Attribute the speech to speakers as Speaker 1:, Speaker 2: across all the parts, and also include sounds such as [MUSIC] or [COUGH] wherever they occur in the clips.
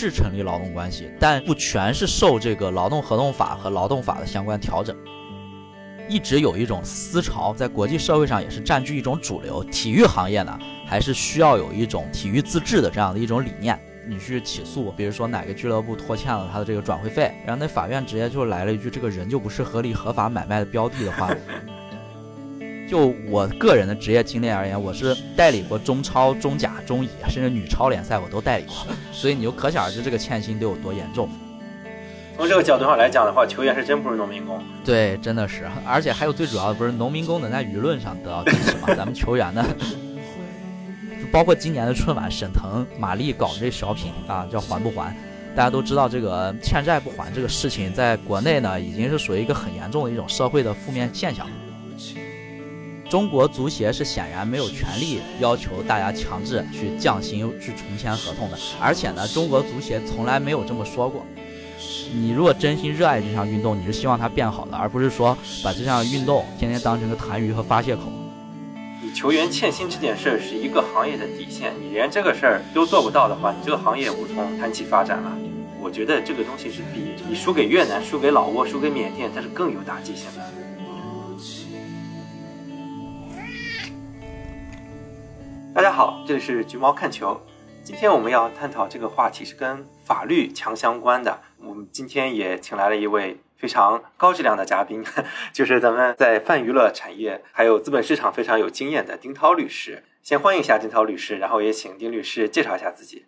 Speaker 1: 制成立劳动关系，但不全是受这个劳动合同法和劳动法的相关调整。一直有一种思潮，在国际社会上也是占据一种主流。体育行业呢，还是需要有一种体育自治的这样的一种理念。你去起诉，比如说哪个俱乐部拖欠了他的这个转会费，然后那法院直接就来了一句：“这个人就不是合理合法买卖的标的的话。”就我个人的职业经历而言，我是代理过中超、中甲、中乙，甚至女超联赛我都代理过，所以你就可想而知这个欠薪得有多严重。
Speaker 2: 从这个角度上来讲的话，球员是真不是农民工。
Speaker 1: 对，真的是，而且还有最主要的，不是农民工能在舆论上得到支持吗？[LAUGHS] 咱们球员呢，就包括今年的春晚，沈腾、马丽搞这小品啊，叫还不还？大家都知道，这个欠债不还这个事情，在国内呢，已经是属于一个很严重的一种社会的负面现象。中国足协是显然没有权利要求大家强制去降薪、去重签合同的，而且呢，中国足协从来没有这么说过。你如果真心热爱这项运动，你是希望它变好的，而不是说把这项运动天天当成个谈娱和发泄口。
Speaker 2: 你球员欠薪这件事儿是一个行业的底线，你连这个事儿都做不到的话，你这个行业无从谈起发展了。我觉得这个东西是比你输给越南、输给老挝、输给缅甸，它是更有打击性的。大家好，这里是橘猫看球。今天我们要探讨这个话题是跟法律强相关的。我们今天也请来了一位非常高质量的嘉宾，[LAUGHS] 就是咱们在泛娱乐产业还有资本市场非常有经验的丁涛律师。先欢迎一下丁涛律师，然后也请丁律师介绍一下自己。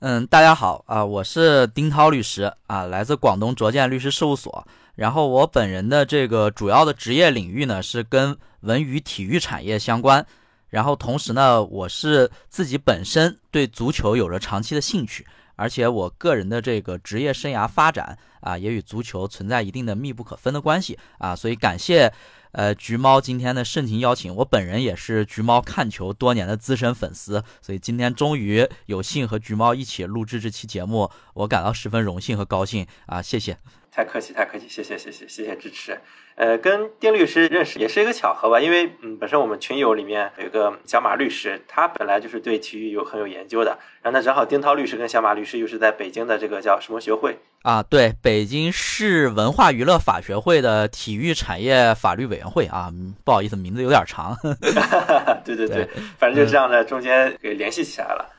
Speaker 1: 嗯，大家好啊，我是丁涛律师啊，来自广东卓建律师事务所。然后我本人的这个主要的职业领域呢，是跟文娱体育产业相关。然后同时呢，我是自己本身对足球有着长期的兴趣，而且我个人的这个职业生涯发展啊，也与足球存在一定的密不可分的关系啊，所以感谢呃橘猫今天的盛情邀请，我本人也是橘猫看球多年的资深粉丝，所以今天终于有幸和橘猫一起录制这期节目，我感到十分荣幸和高兴啊，谢谢。
Speaker 2: 太客气，太客气，谢谢，谢谢，谢谢支持。呃，跟丁律师认识也是一个巧合吧，因为嗯，本身我们群友里面有一个小马律师，他本来就是对体育有很有研究的，然后他，正好丁涛律师跟小马律师又是在北京的这个叫什么学会
Speaker 1: 啊？对，北京市文化娱乐法学会的体育产业法律委员会啊，不好意思，名字有点长。[LAUGHS]
Speaker 2: 对对对，反正就这样的，中间给联系起来了。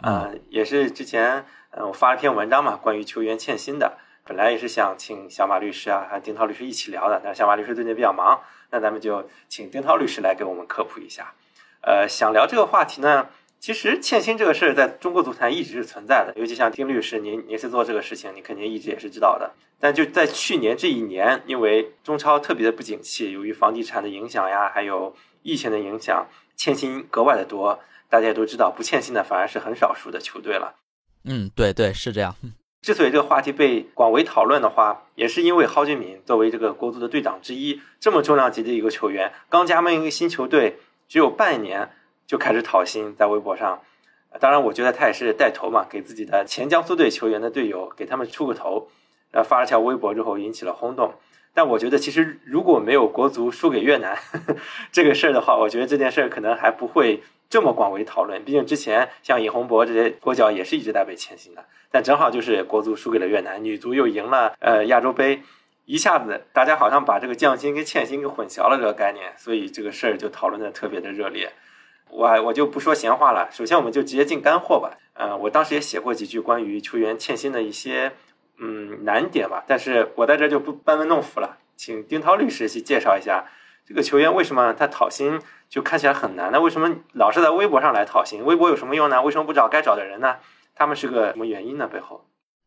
Speaker 2: 啊，也是之前嗯，我发了篇文章嘛，关于球员欠薪的。本来也是想请小马律师啊，还有丁涛律师一起聊的，但是小马律师最近比较忙，那咱们就请丁涛律师来给我们科普一下。呃，想聊这个话题呢，其实欠薪这个事儿在中国足坛一直是存在的，尤其像丁律师，您您是做这个事情，你肯定一直也是知道的。但就在去年这一年，因为中超特别的不景气，由于房地产的影响呀，还有疫情的影响，欠薪格外的多。大家也都知道，不欠薪的反而是很少数的球队了。
Speaker 1: 嗯，对对，是这样。
Speaker 2: 之所以这个话题被广为讨论的话，也是因为蒿俊闵作为这个国足的队长之一，这么重量级的一个球员，刚加盟一个新球队，只有半年就开始讨薪，在微博上。当然，我觉得他也是带头嘛，给自己的前江苏队球员的队友给他们出个头，呃发了条微博之后引起了轰动。但我觉得，其实如果没有国足输给越南 [LAUGHS] 这个事儿的话，我觉得这件事儿可能还不会。这么广为讨论，毕竟之前像尹洪博这些国脚也是一直在被欠薪的，但正好就是国足输给了越南，女足又赢了呃亚洲杯，一下子大家好像把这个降薪跟欠薪给混淆了这个概念，所以这个事儿就讨论的特别的热烈。我我就不说闲话了，首先我们就直接进干货吧。呃，我当时也写过几句关于球员欠薪的一些嗯难点吧，但是我在这就不班门弄斧了，请丁涛律师去介绍一下这个球员为什么他讨薪。就看起来很难，那为什么老是在微博上来讨薪？微博有什么用呢？为什么不找该找的人呢？他们是个什么原因呢？背后？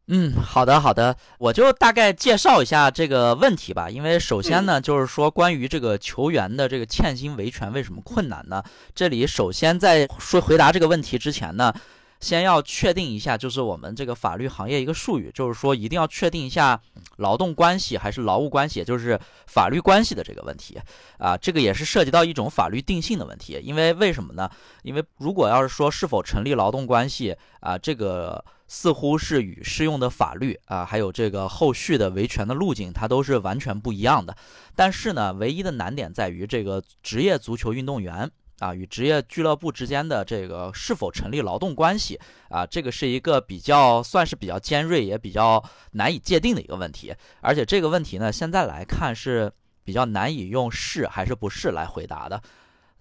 Speaker 1: 嗯，好的，好的，我就大概介绍一下这个问题吧。因为首先呢，就是说关于这个球员的这个欠薪维权为什么困难呢？这里首先在说回答这个问题之前呢。先要确定一下，就是我们这个法律行业一个术语，就是说一定要确定一下劳动关系还是劳务关系，也就是法律关系的这个问题啊，这个也是涉及到一种法律定性的问题。因为为什么呢？因为如果要是说是否成立劳动关系啊，这个似乎是与适用的法律啊，还有这个后续的维权的路径，它都是完全不一样的。但是呢，唯一的难点在于这个职业足球运动员。啊，与职业俱乐部之间的这个是否成立劳动关系啊，这个是一个比较算是比较尖锐也比较难以界定的一个问题。而且这个问题呢，现在来看是比较难以用是还是不是来回答的。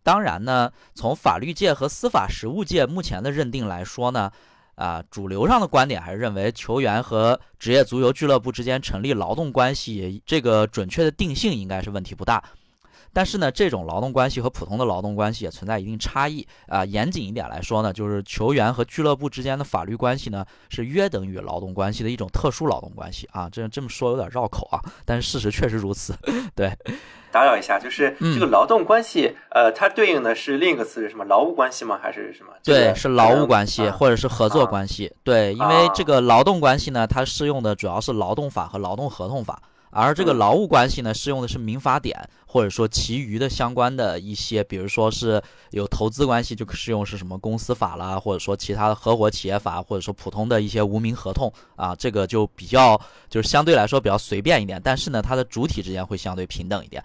Speaker 1: 当然呢，从法律界和司法实务界目前的认定来说呢。啊，主流上的观点还是认为球员和职业足球俱乐部之间成立劳动关系，这个准确的定性应该是问题不大。但是呢，这种劳动关系和普通的劳动关系也存在一定差异啊。严谨一点来说呢，就是球员和俱乐部之间的法律关系呢，是约等于劳动关系的一种特殊劳动关系啊。这这么说有点绕口啊，但是事实确实如此。[LAUGHS] 对。
Speaker 2: 打扰一下，就是这个劳动关系，呃，它对应的是另一个词是什么？劳务关系吗？还是什么？
Speaker 1: 对，是劳务关系或者是合作关系。对，因为这个劳动关系呢，它适用的主要是劳动法和劳动合同法。而这个劳务关系呢，适用的是民法典，或者说其余的相关的一些，比如说是有投资关系，就适用是什么公司法啦，或者说其他的合伙企业法，或者说普通的一些无名合同啊，这个就比较就是相对来说比较随便一点，但是呢，它的主体之间会相对平等一点。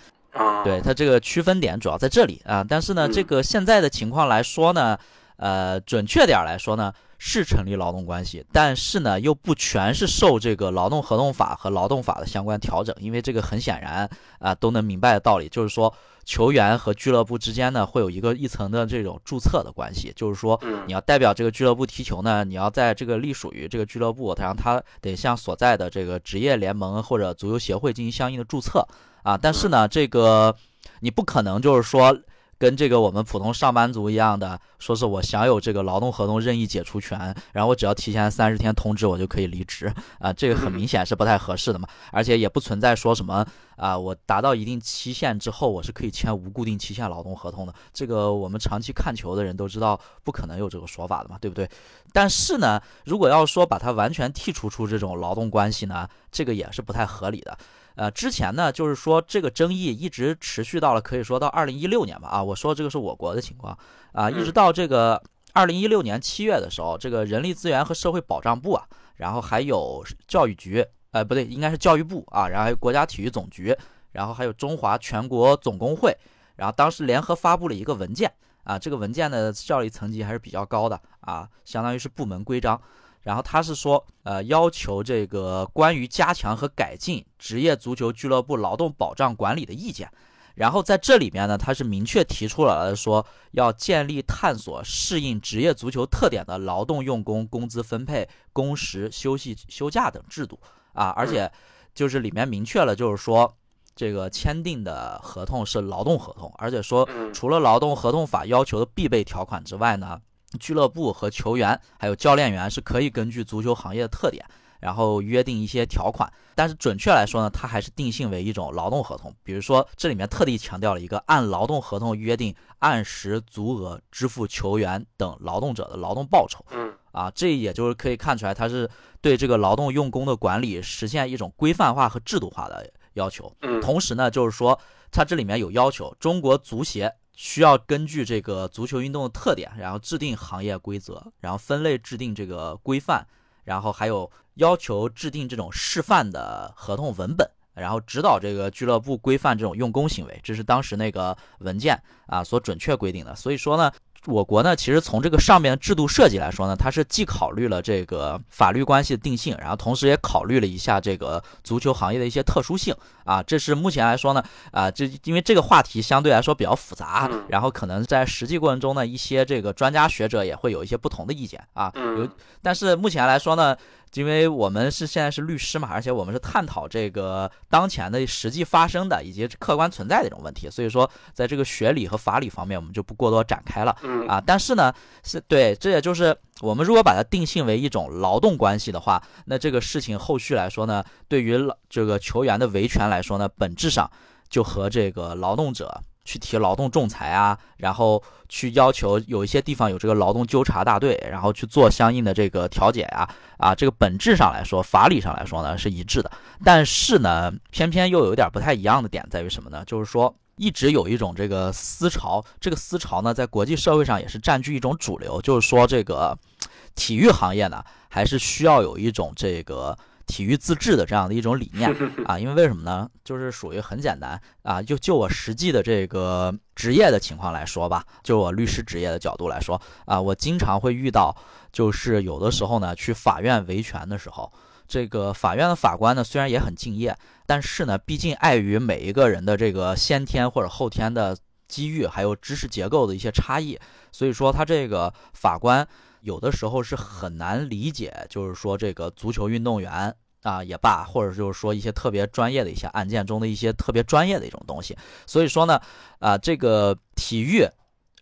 Speaker 1: 对它这个区分点主要在这里啊，但是呢，这个现在的情况来说呢，呃，准确点来说呢。是成立劳动关系，但是呢，又不全是受这个劳动合同法和劳动法的相关调整，因为这个很显然啊，都能明白的道理，就是说球员和俱乐部之间呢，会有一个一层的这种注册的关系，就是说你要代表这个俱乐部踢球呢，你要在这个隶属于这个俱乐部，然后他得向所在的这个职业联盟或者足球协会进行相应的注册啊，但是呢，这个你不可能就是说。跟这个我们普通上班族一样的，说是我享有这个劳动合同任意解除权，然后我只要提前三十天通知，我就可以离职啊，这个很明显是不太合适的嘛，而且也不存在说什么啊，我达到一定期限之后，我是可以签无固定期限劳动合同的，这个我们长期看球的人都知道，不可能有这个说法的嘛，对不对？但是呢，如果要说把它完全剔除出这种劳动关系呢，这个也是不太合理的。呃，之前呢，就是说这个争议一直持续到了，可以说到二零一六年吧。啊，我说这个是我国的情况啊，一直到这个二零一六年七月的时候，这个人力资源和社会保障部啊，然后还有教育局，呃，不对，应该是教育部啊，然后还有国家体育总局，然后还有中华全国总工会，然后当时联合发布了一个文件啊，这个文件的效力层级还是比较高的啊，相当于是部门规章。然后他是说，呃，要求这个关于加强和改进职业足球俱乐部劳动保障管理的意见。然后在这里面呢，他是明确提出了说，要建立探索适应职业足球特点的劳动用工工资分配、工时、休息、休假等制度啊。而且就是里面明确了，就是说这个签订的合同是劳动合同，而且说除了劳动合同法要求的必备条款之外呢。俱乐部和球员还有教练员是可以根据足球行业的特点，然后约定一些条款。但是准确来说呢，它还是定性为一种劳动合同。比如说，这里面特地强调了一个按劳动合同约定按时足额支付球员等劳动者的劳动报酬。
Speaker 2: 嗯，
Speaker 1: 啊，这也就是可以看出来，它是对这个劳动用工的管理实现一种规范化和制度化的要求。
Speaker 2: 嗯，
Speaker 1: 同时呢，就是说它这里面有要求，中国足协。需要根据这个足球运动的特点，然后制定行业规则，然后分类制定这个规范，然后还有要求制定这种示范的合同文本，然后指导这个俱乐部规范这种用工行为。这是当时那个文件啊所准确规定的。所以说呢。我国呢，其实从这个上面的制度设计来说呢，它是既考虑了这个法律关系的定性，然后同时也考虑了一下这个足球行业的一些特殊性啊。这是目前来说呢，啊，这因为这个话题相对来说比较复杂，然后可能在实际过程中呢，一些这个专家学者也会有一些不同的意见啊。有，但是目前来说呢。因为我们是现在是律师嘛，而且我们是探讨这个当前的实际发生的以及客观存在的一种问题，所以说在这个学理和法理方面，我们就不过多展开了。啊，但是呢，是对，这也就是我们如果把它定性为一种劳动关系的话，那这个事情后续来说呢，对于这个球员的维权来说呢，本质上就和这个劳动者。去提劳动仲裁啊，然后去要求有一些地方有这个劳动纠察大队，然后去做相应的这个调解啊，啊，这个本质上来说，法理上来说呢是一致的，但是呢，偏偏又有一点不太一样的点在于什么呢？就是说，一直有一种这个思潮，这个思潮呢，在国际社会上也是占据一种主流，就是说这个体育行业呢，还是需要有一种这个体育自治的这样的一种理念 [LAUGHS] 啊。因为为什么呢？就是属于很简单啊，就就我实际的这个职业的情况来说吧，就我律师职业的角度来说啊，我经常会遇到，就是有的时候呢，去法院维权的时候，这个法院的法官呢虽然也很敬业，但是呢，毕竟碍于每一个人的这个先天或者后天的机遇，还有知识结构的一些差异，所以说他这个法官。有的时候是很难理解，就是说这个足球运动员啊也罢，或者就是说一些特别专业的一些案件中的一些特别专业的一种东西。所以说呢，啊，这个体育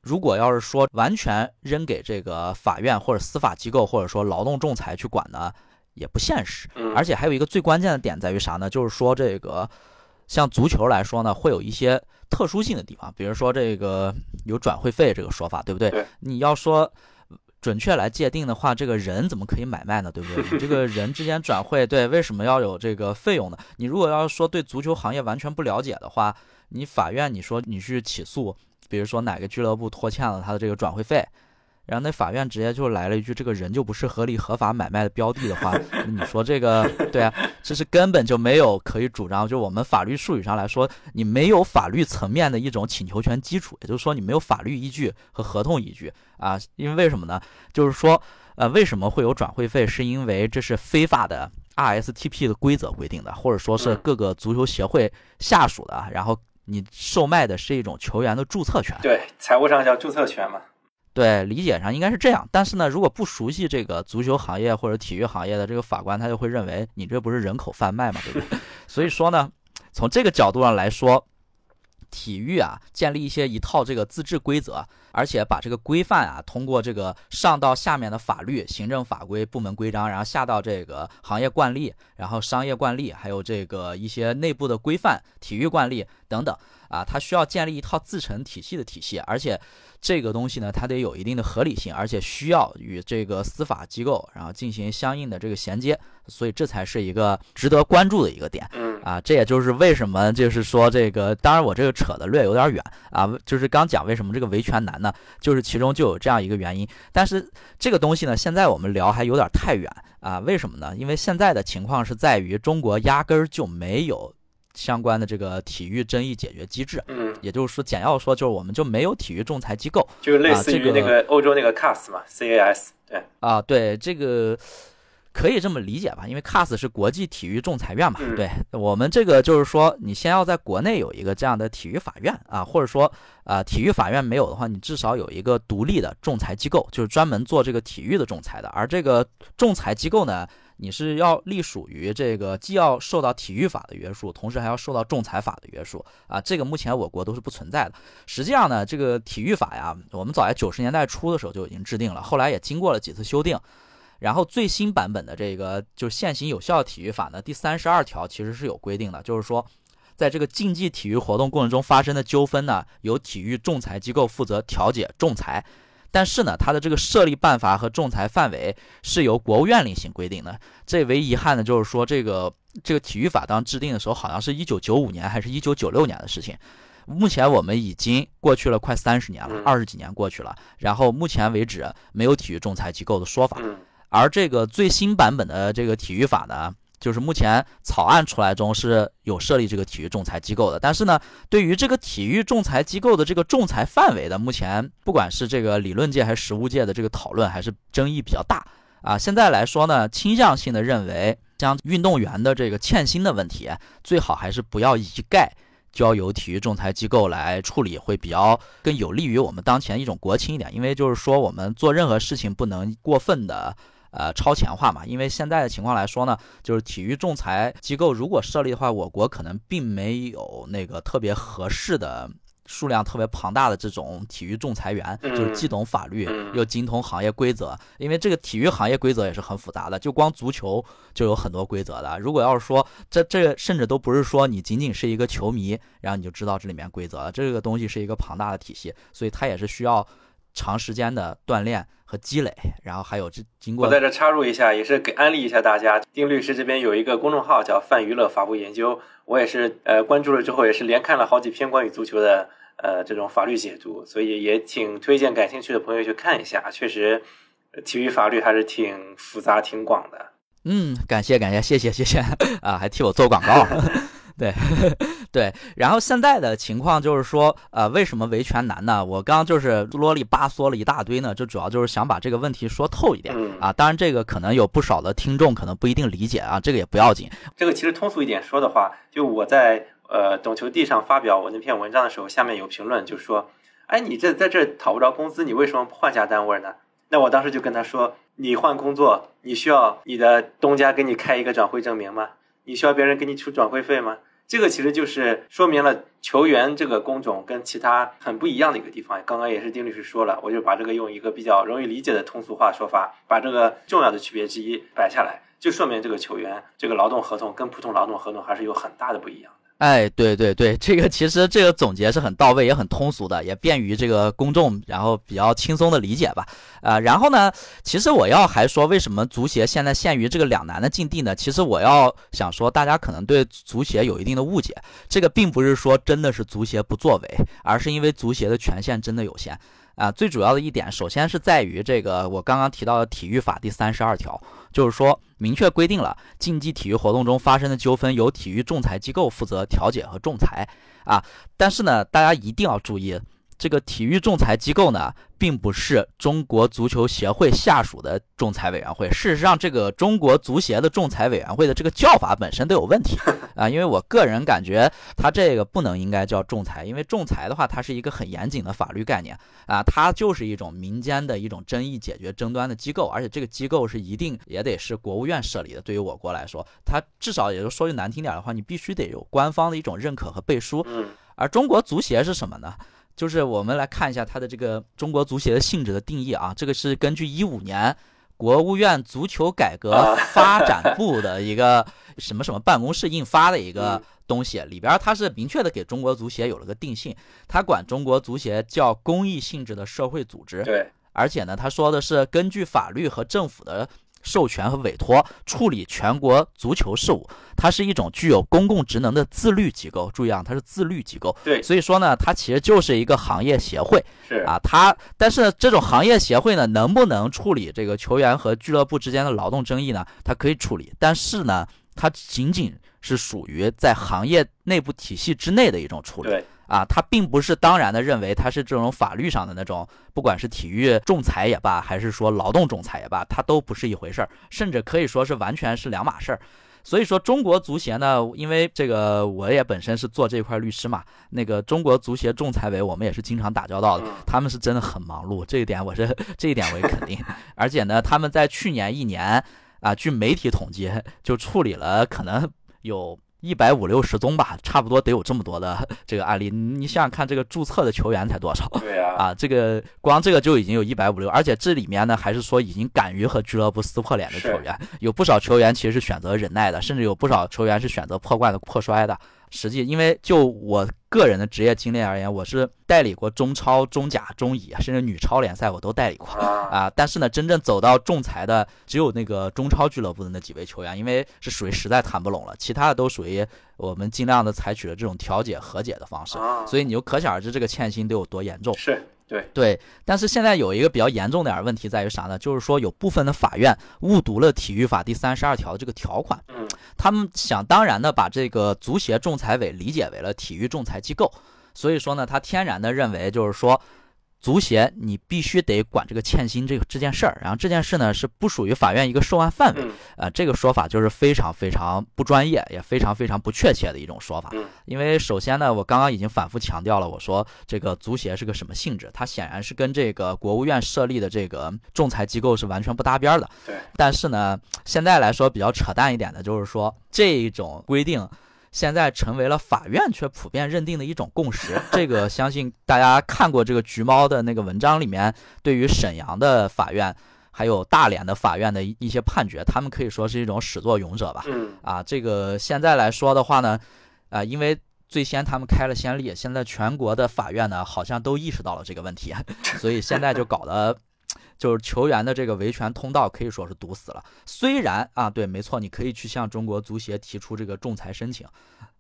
Speaker 1: 如果要是说完全扔给这个法院或者司法机构或者说劳动仲裁去管呢，也不现实。而且还有一个最关键的点在于啥呢？就是说这个像足球来说呢，会有一些特殊性的地方，比如说这个有转会费这个说法，对不对？你要说。准确来界定的话，这个人怎么可以买卖呢？对不对？你这个人之间转会，对，为什么要有这个费用呢？你如果要说对足球行业完全不了解的话，你法院你说你去起诉，比如说哪个俱乐部拖欠了他的这个转会费。然后那法院直接就来了一句：“这个人就不是合理合法买卖的标的的话，[LAUGHS] 你说这个对啊，这是根本就没有可以主张。就我们法律术语上来说，你没有法律层面的一种请求权基础，也就是说你没有法律依据和合同依据啊。因为为什么呢？就是说，呃，为什么会有转会费？是因为这是非法的 RSTP 的规则规定的，或者说是各个足球协会下属的。然后你售卖的是一种球员的注册权，
Speaker 2: 对，财务上叫注册权嘛。”
Speaker 1: 对，理解上应该是这样，但是呢，如果不熟悉这个足球行业或者体育行业的这个法官，他就会认为你这不是人口贩卖嘛，对不对？[LAUGHS] 所以说呢，从这个角度上来说，体育啊，建立一些一套这个自治规则，而且把这个规范啊，通过这个上到下面的法律、行政法规、部门规章，然后下到这个行业惯例，然后商业惯例，还有这个一些内部的规范、体育惯例等等啊，它需要建立一套自成体系的体系，而且。这个东西呢，它得有一定的合理性，而且需要与这个司法机构然后进行相应的这个衔接，所以这才是一个值得关注的一个点。
Speaker 2: 嗯
Speaker 1: 啊，这也就是为什么就是说这个，当然我这个扯的略有点远啊，就是刚讲为什么这个维权难呢，就是其中就有这样一个原因。但是这个东西呢，现在我们聊还有点太远啊，为什么呢？因为现在的情况是在于中国压根儿就没有。相关的这个体育争议解决机制，
Speaker 2: 嗯，
Speaker 1: 也就是说，简要说就是我们就没有体育仲裁机构，
Speaker 2: 就类似于那个欧洲那个 CAS 嘛，CAS，对，
Speaker 1: 啊，对，这个可以这么理解吧？因为 CAS 是国际体育仲裁院嘛，对。我们这个就是说，你先要在国内有一个这样的体育法院啊，或者说啊，体育法院没有的话，你至少有一个独立的仲裁机构，就是专门做这个体育的仲裁的，而这个仲裁机构呢？你是要隶属于这个，既要受到体育法的约束，同时还要受到仲裁法的约束啊。这个目前我国都是不存在的。实际上呢，这个体育法呀，我们早在九十年代初的时候就已经制定了，后来也经过了几次修订。然后最新版本的这个就是现行有效体育法呢，第三十二条其实是有规定的，就是说，在这个竞技体育活动过程中发生的纠纷呢，由体育仲裁机构负责调解仲裁。但是呢，它的这个设立办法和仲裁范围是由国务院另行规定的。这唯一遗憾的就是说，这个这个体育法当制定的时候，好像是一九九五年还是一九九六年的事情。目前我们已经过去了快三十年了，二十几年过去了，然后目前为止没有体育仲裁机构的说法。而这个最新版本的这个体育法呢？就是目前草案出来中是有设立这个体育仲裁机构的，但是呢，对于这个体育仲裁机构的这个仲裁范围的，目前不管是这个理论界还是实务界的这个讨论，还是争议比较大啊。现在来说呢，倾向性的认为，将运动员的这个欠薪的问题，最好还是不要一概交由体育仲裁机构来处理，会比较更有利于我们当前一种国情一点。因为就是说，我们做任何事情不能过分的。呃，超前化嘛，因为现在的情况来说呢，就是体育仲裁机构如果设立的话，我国可能并没有那个特别合适的数量特别庞大的这种体育仲裁员，就是既懂法律又精通行业规则。因为这个体育行业规则也是很复杂的，就光足球就有很多规则的。如果要是说这这甚至都不是说你仅仅是一个球迷，然后你就知道这里面规则，这个东西是一个庞大的体系，所以它也是需要。长时间的锻炼和积累，然后还有这经过。
Speaker 2: 我在这插入一下，也是给安利一下大家。丁律师这边有一个公众号叫“泛娱乐法务研究”，我也是呃关注了之后，也是连看了好几篇关于足球的呃这种法律解读，所以也挺推荐感兴趣的朋友去看一下。确实，体育法律还是挺复杂、挺广的。
Speaker 1: 嗯，感谢感谢，谢谢谢谢 [LAUGHS] 啊，还替我做广告。[LAUGHS] 对，对，然后现在的情况就是说，呃，为什么维权难呢？我刚刚就是啰里吧嗦了一大堆呢，就主要就是想把这个问题说透一点啊。当然，这个可能有不少的听众可能不一定理解啊，这个也不要紧。
Speaker 2: 这个其实通俗一点说的话，就我在呃懂球帝上发表我那篇文章的时候，下面有评论就说，哎，你这在这讨不着工资，你为什么不换家单位呢？那我当时就跟他说，你换工作，你需要你的东家给你开一个转会证明吗？你需要别人给你出转会费吗？这个其实就是说明了球员这个工种跟其他很不一样的一个地方。刚刚也是丁律师说了，我就把这个用一个比较容易理解的通俗化说法，把这个重要的区别之一摆下来，就说明这个球员这个劳动合同跟普通劳动合同还是有很大的不一样。
Speaker 1: 哎，对对对，这个其实这个总结是很到位，也很通俗的，也便于这个公众，然后比较轻松的理解吧。啊，然后呢，其实我要还说，为什么足协现在陷于这个两难的境地呢？其实我要想说，大家可能对足协有一定的误解，这个并不是说真的是足协不作为，而是因为足协的权限真的有限。啊，最主要的一点，首先是在于这个我刚刚提到的体育法第三十二条，就是说明确规定了竞技体育活动中发生的纠纷由体育仲裁机构负责调解和仲裁。啊，但是呢，大家一定要注意。这个体育仲裁机构呢，并不是中国足球协会下属的仲裁委员会。事实上，这个中国足协的仲裁委员会的这个叫法本身都有问题 [LAUGHS] 啊。因为我个人感觉，它这个不能应该叫仲裁，因为仲裁的话，它是一个很严谨的法律概念啊，它就是一种民间的一种争议解决争端的机构，而且这个机构是一定也得是国务院设立的。对于我国来说，它至少也就说句难听点的话，你必须得有官方的一种认可和背书。而中国足协是什么呢？就是我们来看一下它的这个中国足协的性质的定义啊，这个是根据一五年国务院足球改革发展部的一个什么什么办公室印发的一个东西，里边它是明确的给中国足协有了个定性，它管中国足协叫公益性质的社会组织，
Speaker 2: 对，
Speaker 1: 而且呢，他说的是根据法律和政府的。授权和委托处理全国足球事务，它是一种具有公共职能的自律机构。注意啊，它是自律机构。
Speaker 2: 对，
Speaker 1: 所以说呢，它其实就是一个行业协会。
Speaker 2: 是
Speaker 1: 啊，它但是这种行业协会呢，能不能处理这个球员和俱乐部之间的劳动争议呢？它可以处理，但是呢，它仅仅是属于在行业内部体系之内的一种处理。
Speaker 2: 对。
Speaker 1: 啊，他并不是当然的认为他是这种法律上的那种，不管是体育仲裁也罢，还是说劳动仲裁也罢，它都不是一回事儿，甚至可以说是完全是两码事儿。所以说，中国足协呢，因为这个我也本身是做这块律师嘛，那个中国足协仲裁委我们也是经常打交道的，他们是真的很忙碌，这一点我是这一点我也肯定。[LAUGHS] 而且呢，他们在去年一年啊，据媒体统计，就处理了可能有。一百五六十宗吧，差不多得有这么多的 [LAUGHS] 这个案例。你想想看，这个注册的球员才多少？
Speaker 2: 对呀，
Speaker 1: 啊，这个光这个就已经有一百五六，而且这里面呢，还是说已经敢于和俱乐部撕破脸的球员，有不少球员其实是选择忍耐的，甚至有不少球员是选择破罐子破摔的。实际，因为就我个人的职业经历而言，我是代理过中超、中甲、中乙，甚至女超联赛我都代理过啊。但是呢，真正走到仲裁的只有那个中超俱乐部的那几位球员，因为是属于实在谈不拢了，其他的都属于我们尽量的采取了这种调解和解的方式。所以你就可想而知这个欠薪得有多严重。
Speaker 2: 是。对
Speaker 1: 对，但是现在有一个比较严重点儿问题在于啥呢？就是说有部分的法院误读了体育法第三十二条的这个条款，
Speaker 2: 嗯，
Speaker 1: 他们想当然的把这个足协仲裁委理解为了体育仲裁机构，所以说呢，他天然的认为就是说。足协，你必须得管这个欠薪这个这件事儿，然后这件事呢是不属于法院一个受案范围，呃，这个说法就是非常非常不专业，也非常非常不确切的一种说法。因为首先呢，我刚刚已经反复强调了，我说这个足协是个什么性质，它显然是跟这个国务院设立的这个仲裁机构是完全不搭边的。
Speaker 2: 对，
Speaker 1: 但是呢，现在来说比较扯淡一点的就是说这种规定。现在成为了法院却普遍认定的一种共识。[LAUGHS] 这个相信大家看过这个橘猫的那个文章里面，对于沈阳的法院还有大连的法院的一些判决，他们可以说是一种始作俑者吧。
Speaker 2: 嗯。
Speaker 1: 啊，这个现在来说的话呢，啊，因为最先他们开了先例，现在全国的法院呢好像都意识到了这个问题，所以现在就搞得。就是球员的这个维权通道可以说是堵死了。虽然啊，对，没错，你可以去向中国足协提出这个仲裁申请，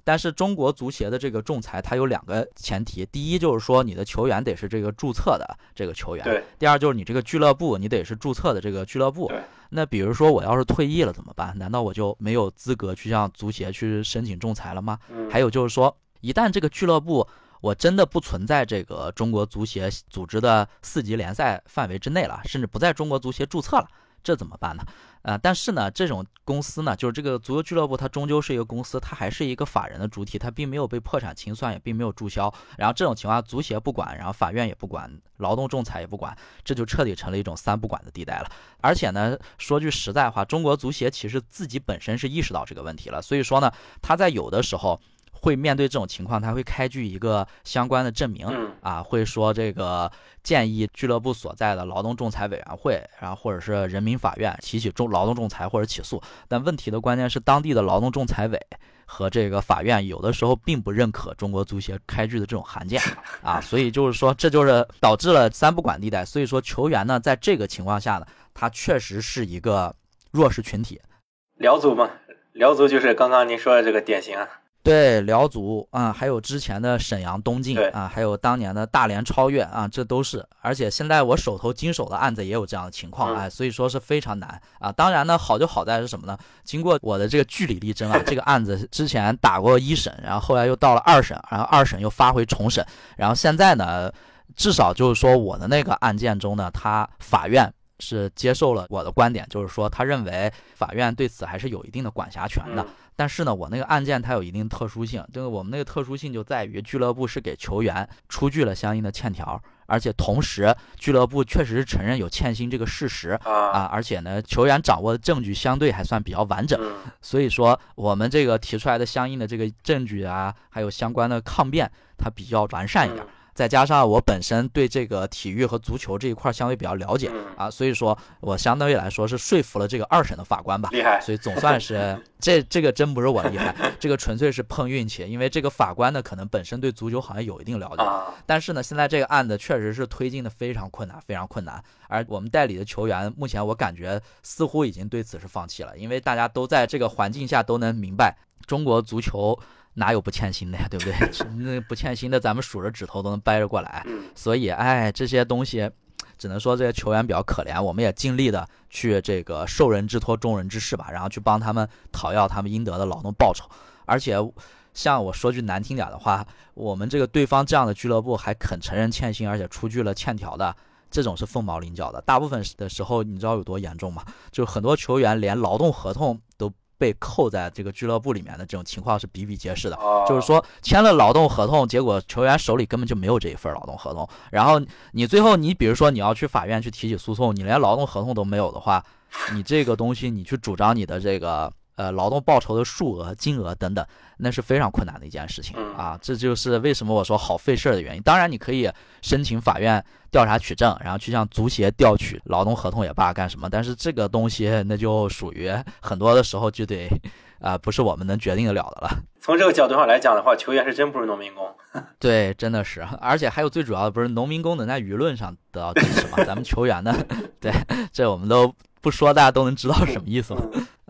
Speaker 1: 但是中国足协的这个仲裁它有两个前提：第一就是说你的球员得是这个注册的这个球员；第二就是你这个俱乐部你得是注册的这个俱乐部。那比如说我要是退役了怎么办？难道我就没有资格去向足协去申请仲裁了吗？还有就是说，一旦这个俱乐部我真的不存在这个中国足协组织的四级联赛范围之内了，甚至不在中国足协注册了。这怎么办呢？呃，但是呢，这种公司呢，就是这个足球俱乐部，它终究是一个公司，它还是一个法人的主体，它并没有被破产清算，也并没有注销。然后这种情况，足协不管，然后法院也不管，劳动仲裁也不管，这就彻底成了一种三不管的地带了。而且呢，说句实在话，中国足协其实自己本身是意识到这个问题了，所以说呢，他在有的时候。会面对这种情况，他会开具一个相关的证明啊，会说这个建议俱乐部所在的劳动仲裁委员会，然后或者是人民法院提起仲劳动仲裁或者起诉。但问题的关键是，当地的劳动仲裁委和这个法院有的时候并不认可中国足协开具的这种函件 [LAUGHS] 啊，所以就是说，这就是导致了三不管地带。所以说，球员呢，在这个情况下呢，他确实是一个弱势群体。
Speaker 2: 辽足嘛，辽足就是刚刚您说的这个典型啊。
Speaker 1: 对辽足啊，还有之前的沈阳东晋啊，还有当年的大连超越啊，这都是。而且现在我手头经手的案子也有这样的情况哎，所以说是非常难啊。当然呢，好就好在是什么呢？经过我的这个据理力争啊，[LAUGHS] 这个案子之前打过一审，然后后来又到了二审，然后二审又发回重审，然后现在呢，至少就是说我的那个案件中呢，他法院。是接受了我的观点，就是说，他认为法院对此还是有一定的管辖权的。但是呢，我那个案件它有一定特殊性，这个我们那个特殊性就在于俱乐部是给球员出具了相应的欠条，而且同时俱乐部确实是承认有欠薪这个事实啊，而且呢，球员掌握的证据相对还算比较完整，所以说我们这个提出来的相应的这个证据啊，还有相关的抗辩，它比较完善一点。再加上我本身对这个体育和足球这一块相对比较了解啊，所以说我相对于来说是说服了这个二审的法官吧。
Speaker 2: 厉害！
Speaker 1: 所以总算是 [LAUGHS] 这这个真不是我厉害，这个纯粹是碰运气。因为这个法官呢，可能本身对足球好像有一定了解，但是呢，现在这个案子确实是推进的非常困难，非常困难。而我们代理的球员，目前我感觉似乎已经对此是放弃了，因为大家都在这个环境下都能明白，中国足球。哪有不欠薪的呀，对不对？[LAUGHS] 那不欠薪的，咱们数着指头都能掰着过来。所以，哎，这些东西，只能说这些球员比较可怜。我们也尽力的去这个受人之托，忠人之事吧，然后去帮他们讨要他们应得的劳动报酬。而且，像我说句难听点的话，我们这个对方这样的俱乐部还肯承认欠薪，而且出具了欠条的，这种是凤毛麟角的。大部分的时候，你知道有多严重吗？就很多球员连劳动合同都。被扣在这个俱乐部里面的这种情况是比比皆是的，就是说签了劳动合同，结果球员手里根本就没有这一份劳动合同，然后你最后你比如说你要去法院去提起诉讼，你连劳动合同都没有的话，你这个东西你去主张你的这个。呃，劳动报酬的数额、金额等等，那是非常困难的一件事情啊！这就是为什么我说好费事儿的原因。当然，你可以申请法院调查取证，然后去向足协调取劳动合同也罢，干什么？但是这个东西，那就属于很多的时候就得，啊，不是我们能决定得了的了。
Speaker 2: 从这个角度上来讲的话，球员是真不是农民工。[LAUGHS]
Speaker 1: 对，真的是。而且还有最主要的，不是农民工能在舆论上得到支持吗？咱们球员呢？[LAUGHS] 对，这我们都不说，大家都能知道什么意思了。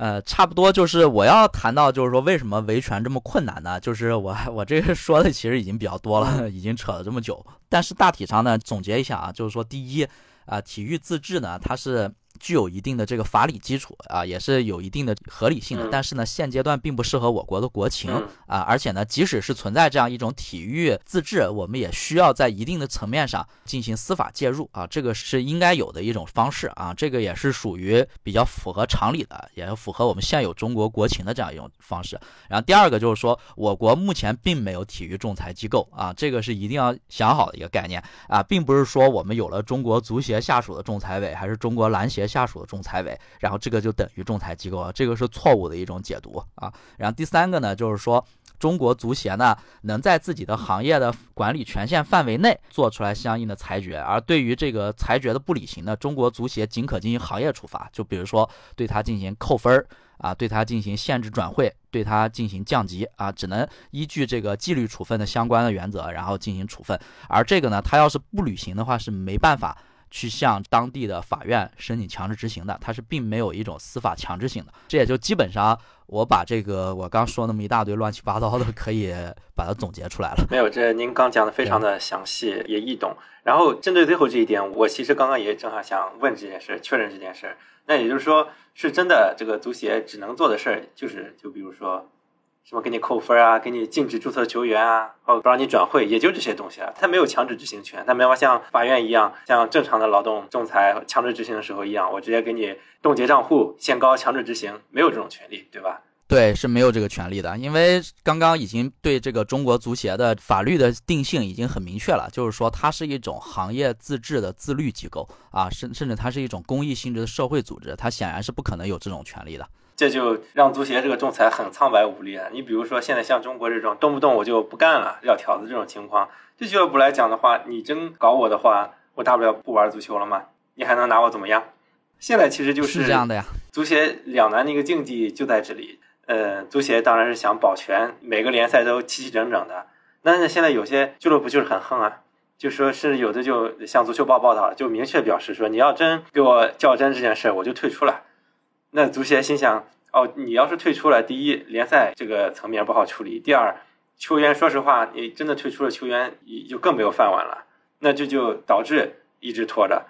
Speaker 1: 呃，差不多就是我要谈到，就是说为什么维权这么困难呢？就是我我这个说的其实已经比较多了，[LAUGHS] 已经扯了这么久。但是大体上呢，总结一下啊，就是说第一啊，体育自治呢，它是。具有一定的这个法理基础啊，也是有一定的合理性的。但是呢，现阶段并不适合我国的国情啊。而且呢，即使是存在这样一种体育自治，我们也需要在一定的层面上进行司法介入啊。这个是应该有的一种方式啊。这个也是属于比较符合常理的，也符合我们现有中国国情的这样一种方式。然后第二个就是说，我国目前并没有体育仲裁机构啊，这个是一定要想好的一个概念啊，并不是说我们有了中国足协下属的仲裁委，还是中国篮协。下属的仲裁委，然后这个就等于仲裁机构了，这个是错误的一种解读啊。然后第三个呢，就是说中国足协呢能在自己的行业的管理权限范围内做出来相应的裁决，而对于这个裁决的不履行呢，中国足协仅可进行行业处罚，就比如说对他进行扣分儿啊，对他进行限制转会，对他进行降级啊，只能依据这个纪律处分的相关的原则，然后进行处分。而这个呢，他要是不履行的话，是没办法。去向当地的法院申请强制执行的，它是并没有一种司法强制性的，这也就基本上我把这个我刚说那么一大堆乱七八糟的，可以把它总结出来了。
Speaker 2: 没有，这您刚讲的非常的详细也易懂。然后针对最后这一点，我其实刚刚也正好想问这件事，确认这件事。那也就是说，是真的这个足协只能做的事儿，就是就比如说。什么给你扣分啊，给你禁止注册球员啊，或不让你转会，也就这些东西啊。他没有强制执行权，他没法像法院一样，像正常的劳动仲裁强制执行的时候一样，我直接给你冻结账户、限高、强制执行，没有这种权利，对吧？
Speaker 1: 对，是没有这个权利的，因为刚刚已经对这个中国足协的法律的定性已经很明确了，就是说它是一种行业自治的自律机构啊，甚甚至它是一种公益性质的社会组织，它显然是不可能有这种权利的。
Speaker 2: 这就让足协这个仲裁很苍白无力啊！你比如说，现在像中国这种动不动我就不干了撂挑子这种情况，对俱乐部来讲的话，你真搞我的话，我大不了不玩足球了嘛，你还能拿我怎么样？现在其实就
Speaker 1: 是这样的呀。
Speaker 2: 足协两难的一个境地就在这里。呃，足协当然是想保全每个联赛都齐齐整整的。那现在有些俱乐部就是很横啊，就说是有的就像足球报报道，就明确表示说，你要真给我较真这件事，我就退出了。那足协心想，哦，你要是退出了，第一，联赛这个层面不好处理；第二，球员说实话，你真的退出了，球员就更没有饭碗了。那这就导致一直拖着。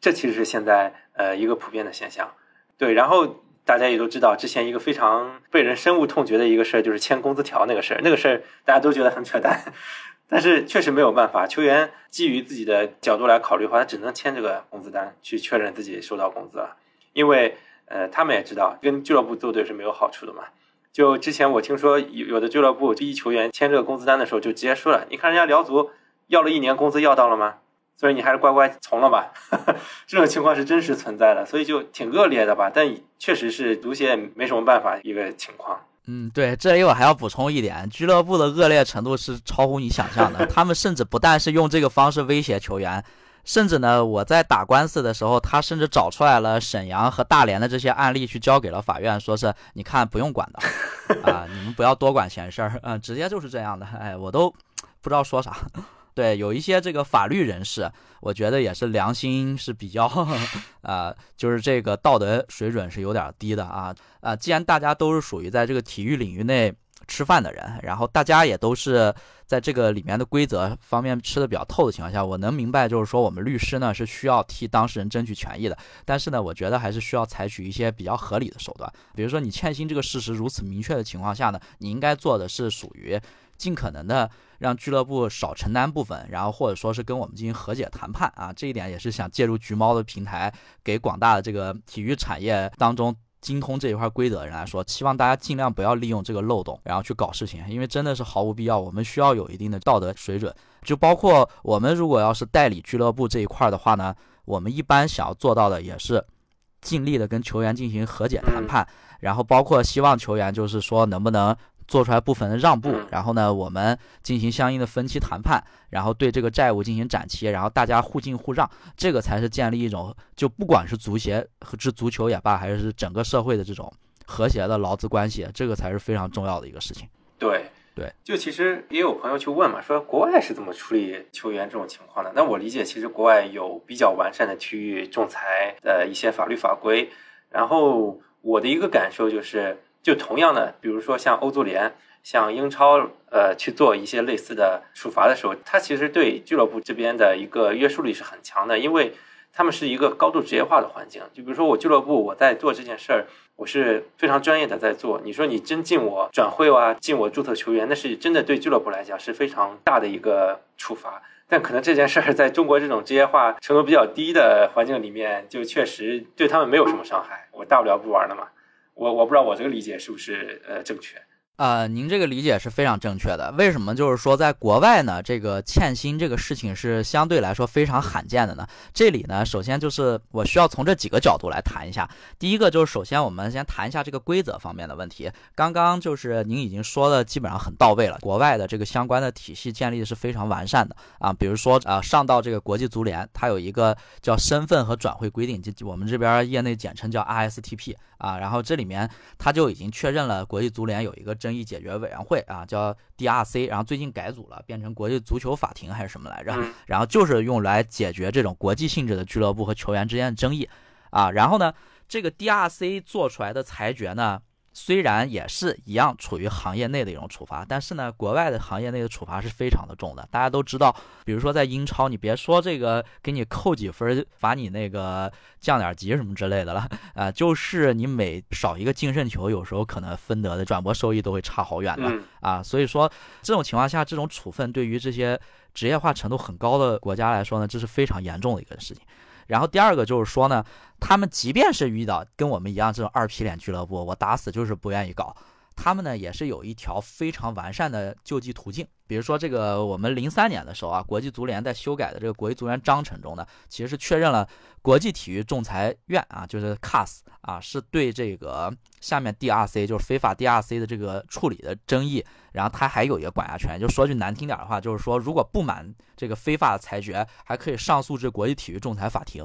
Speaker 2: 这其实是现在呃一个普遍的现象。对，然后大家也都知道，之前一个非常被人深恶痛绝的一个事儿，就是签工资条那个事儿。那个事儿大家都觉得很扯淡，[LAUGHS] 但是确实没有办法，球员基于自己的角度来考虑的话，他只能签这个工资单，去确认自己收到工资了，因为。呃，他们也知道跟俱乐部作对是没有好处的嘛。就之前我听说有有的俱乐部一球员签这个工资单的时候，就直接说了：“你看人家辽足要了一年工资要到了吗？所以你还是乖乖从了吧。[LAUGHS] ”这种情况是真实存在的，所以就挺恶劣的吧。但确实是足协没什么办法一个情况。
Speaker 1: 嗯，对，这里我还要补充一点，俱乐部的恶劣程度是超乎你想象的。[LAUGHS] 他们甚至不但是用这个方式威胁球员。甚至呢，我在打官司的时候，他甚至找出来了沈阳和大连的这些案例，去交给了法院，说是你看不用管的，[LAUGHS] 啊，你们不要多管闲事儿，嗯，[LAUGHS] 直接就是这样的，[LAUGHS] 哎，我都不知道说啥。对，有一些这个法律人士，我觉得也是良心是比较，啊，就是这个道德水准是有点低的啊，啊，既然大家都是属于在这个体育领域内。吃饭的人，然后大家也都是在这个里面的规则方面吃的比较透的情况下，我能明白，就是说我们律师呢是需要替当事人争取权益的，但是呢，我觉得还是需要采取一些比较合理的手段，比如说你欠薪这个事实如此明确的情况下呢，你应该做的是属于尽可能的让俱乐部少承担部分，然后或者说是跟我们进行和解谈判啊，这一点也是想借助橘猫的平台，给广大的这个体育产业当中。精通这一块规则的人来说，希望大家尽量不要利用这个漏洞，然后去搞事情，因为真的是毫无必要。我们需要有一定的道德水准，就包括我们如果要是代理俱乐部这一块的话呢，我们一般想要做到的也是尽力的跟球员进行和解谈判，然后包括希望球员就是说能不能。做出来部分的让步，然后呢，我们进行相应的分期谈判，然后对这个债务进行展期，然后大家互敬互让，这个才是建立一种就不管是足协和是足球也罢，还是整个社会的这种和谐的劳资关系，这个才是非常重要的一个事情。
Speaker 2: 对
Speaker 1: 对，
Speaker 2: 就其实也有朋友去问嘛，说国外是怎么处理球员这种情况的？那我理解，其实国外有比较完善的体育仲裁的一些法律法规，然后我的一个感受就是。就同样的，比如说像欧足联、像英超，呃，去做一些类似的处罚的时候，它其实对俱乐部这边的一个约束力是很强的，因为他们是一个高度职业化的环境。就比如说我俱乐部我在做这件事儿，我是非常专业的在做。你说你真禁我转会啊，禁我注册球员，那是真的对俱乐部来讲是非常大的一个处罚。但可能这件事儿在中国这种职业化程度比较低的环境里面，就确实对他们没有什么伤害。我大不了不玩了嘛。我我不知道我这个理解是不是呃正确。
Speaker 1: 呃，您这个理解是非常正确的。为什么就是说在国外呢？这个欠薪这个事情是相对来说非常罕见的呢？这里呢，首先就是我需要从这几个角度来谈一下。第一个就是首先我们先谈一下这个规则方面的问题。刚刚就是您已经说的基本上很到位了。国外的这个相关的体系建立的是非常完善的啊。比如说啊，上到这个国际足联，它有一个叫身份和转会规定，就我们这边业内简称叫 RSTP 啊。然后这里面它就已经确认了国际足联有一个争。争议解决委员会啊，叫 DRC，然后最近改组了，变成国际足球法庭还是什么来着？然后就是用来解决这种国际性质的俱乐部和球员之间的争议啊。然后呢，这个 DRC 做出来的裁决呢，虽然也是一样处于行业内的一种处罚，但是呢，国外的行业内的处罚是非常的重的。大家都知道，比如说在英超，你别说这个给你扣几分，罚你那个降点级什么之类的了，啊，就是你每少一个净胜球，有时候可能分得的转播收益都会差好远的啊。所以说，这种情况下，这种处分对于这些职业化程度很高的国家来说呢，这是非常严重的一个事情。然后第二个就是说呢，他们即便是遇到跟我们一样这种二皮脸俱乐部，我打死就是不愿意搞，他们呢也是有一条非常完善的救济途径。比如说这个，我们零三年的时候啊，国际足联在修改的这个国际足联章程中呢，其实是确认了国际体育仲裁院啊，就是 CAS 啊，是对这个下面 DRC 就是非法 DRC 的这个处理的争议，然后他还有一个管辖权。就说句难听点的话，就是说如果不满这个非法的裁决，还可以上诉至国际体育仲裁法庭。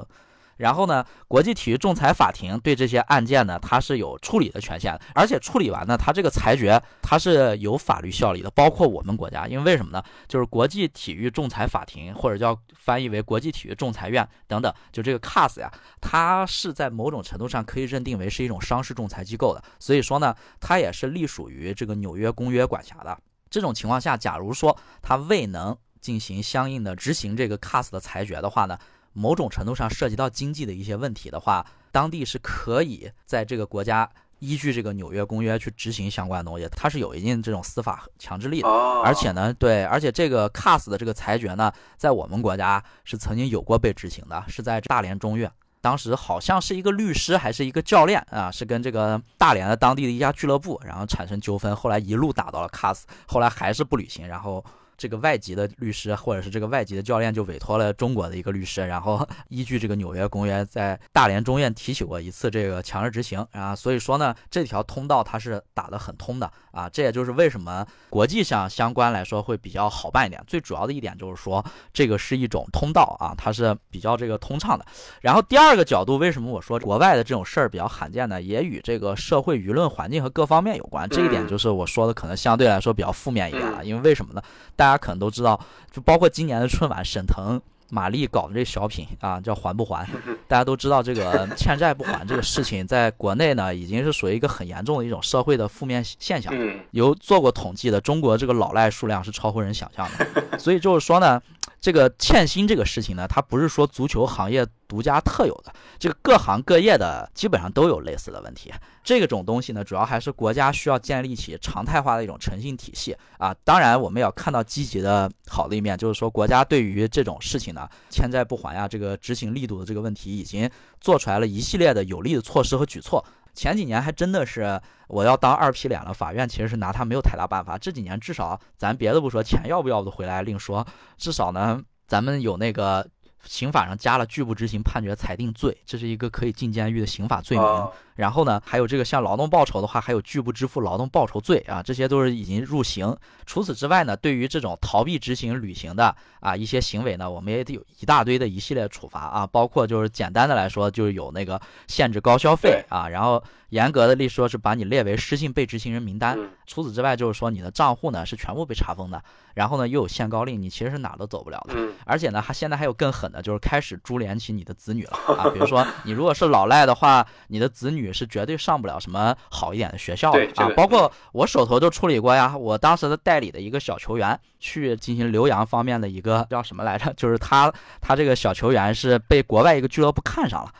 Speaker 1: 然后呢，国际体育仲裁法庭对这些案件呢，它是有处理的权限，而且处理完呢，它这个裁决它是有法律效力的，包括我们国家，因为为什么呢？就是国际体育仲裁法庭或者叫翻译为国际体育仲裁院等等，就这个 CAS 呀，它是在某种程度上可以认定为是一种商事仲裁机构的，所以说呢，它也是隶属于这个纽约公约管辖的。这种情况下，假如说它未能进行相应的执行这个 CAS 的裁决的话呢？某种程度上涉及到经济的一些问题的话，当地是可以在这个国家依据这个纽约公约去执行相关的东西，它是有一定这种司法强制力的。而且呢，对，而且这个 CAS 的这个裁决呢，在我们国家是曾经有过被执行的，是在大连中院，当时好像是一个律师还是一个教练啊，是跟这个大连的当地的一家俱乐部，然后产生纠纷，后来一路打到了 CAS，后来还是不履行，然后。这个外籍的律师或者是这个外籍的教练就委托了中国的一个律师，然后 [LAUGHS] 依据这个纽约公约，在大连中院提起过一次这个强制执行。啊，所以说呢，这条通道它是打得很通的啊，这也就是为什么国际上相关来说会比较好办一点。最主要的一点就是说，这个是一种通道啊，它是比较这个通畅的。然后第二个角度，为什么我说国外的这种事儿比较罕见呢？也与这个社会舆论环境和各方面有关。这一点就是我说的可能相对来说比较负面一点了，因为为什么呢？大大家可能都知道，就包括今年的春晚，沈腾、马丽搞的这小品啊，叫还不还？[LAUGHS] 大家都知道这个 [LAUGHS] 欠债不还这个事情，在国内呢，已经是属于一个很严重的一种社会的负面现象。有做过统计的，中国这个老赖数量是超乎人想象的。所以就是说呢。这个欠薪这个事情呢，它不是说足球行业独家特有的，这个各行各业的基本上都有类似的问题。这种东西呢，主要还是国家需要建立起常态化的一种诚信体系啊。当然，我们要看到积极的好的一面，就是说国家对于这种事情呢，欠债不还呀，这个执行力度的这个问题，已经做出来了一系列的有力的措施和举措。前几年还真的是我要当二皮脸了，法院其实是拿他没有太大办法。这几年至少咱别的不说，钱要不要的回来另说，至少呢，咱们有那个。刑法上加了拒不执行判决裁定罪，这是一个可以进监狱的刑法罪名。然后呢，还有这个像劳动报酬的话，还有拒不支付劳动报酬罪啊，这些都是已经入刑。除此之外呢，对于这种逃避执行履行的啊一些行为呢，我们也得有一大堆的一系列处罚啊，[LAUGHS] 包括就是简单的来说，就是有那个限制高消费啊，然后严格的例说是把你列为失信被执行人名单。除此之外，就是说你的账户呢是全部被查封的，然后呢又有限高令，你其实是哪都走不了的。而且呢，还现在还有更狠的，就是开始株连起你的子女了啊，比如说你如果是老赖的话，你的子女。是绝对上不了什么好一点的学校的啊！包括我手头就处理过呀，我当时的代理的一个小球员去进行留洋方面的一个叫什么来着？[LAUGHS] 就是他他这个小球员是被国外一个俱乐部看上了，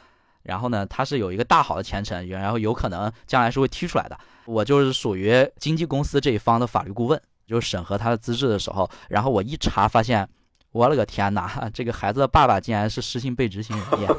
Speaker 1: 然后呢，他是有一个大好的前程，然后有可能将来是会踢出来的。我就是属于经纪公司这一方的法律顾问，就审核他的资质的时候，然后我一查发现，我勒个天哪，这个孩子的爸爸竟然是失信被执行人员。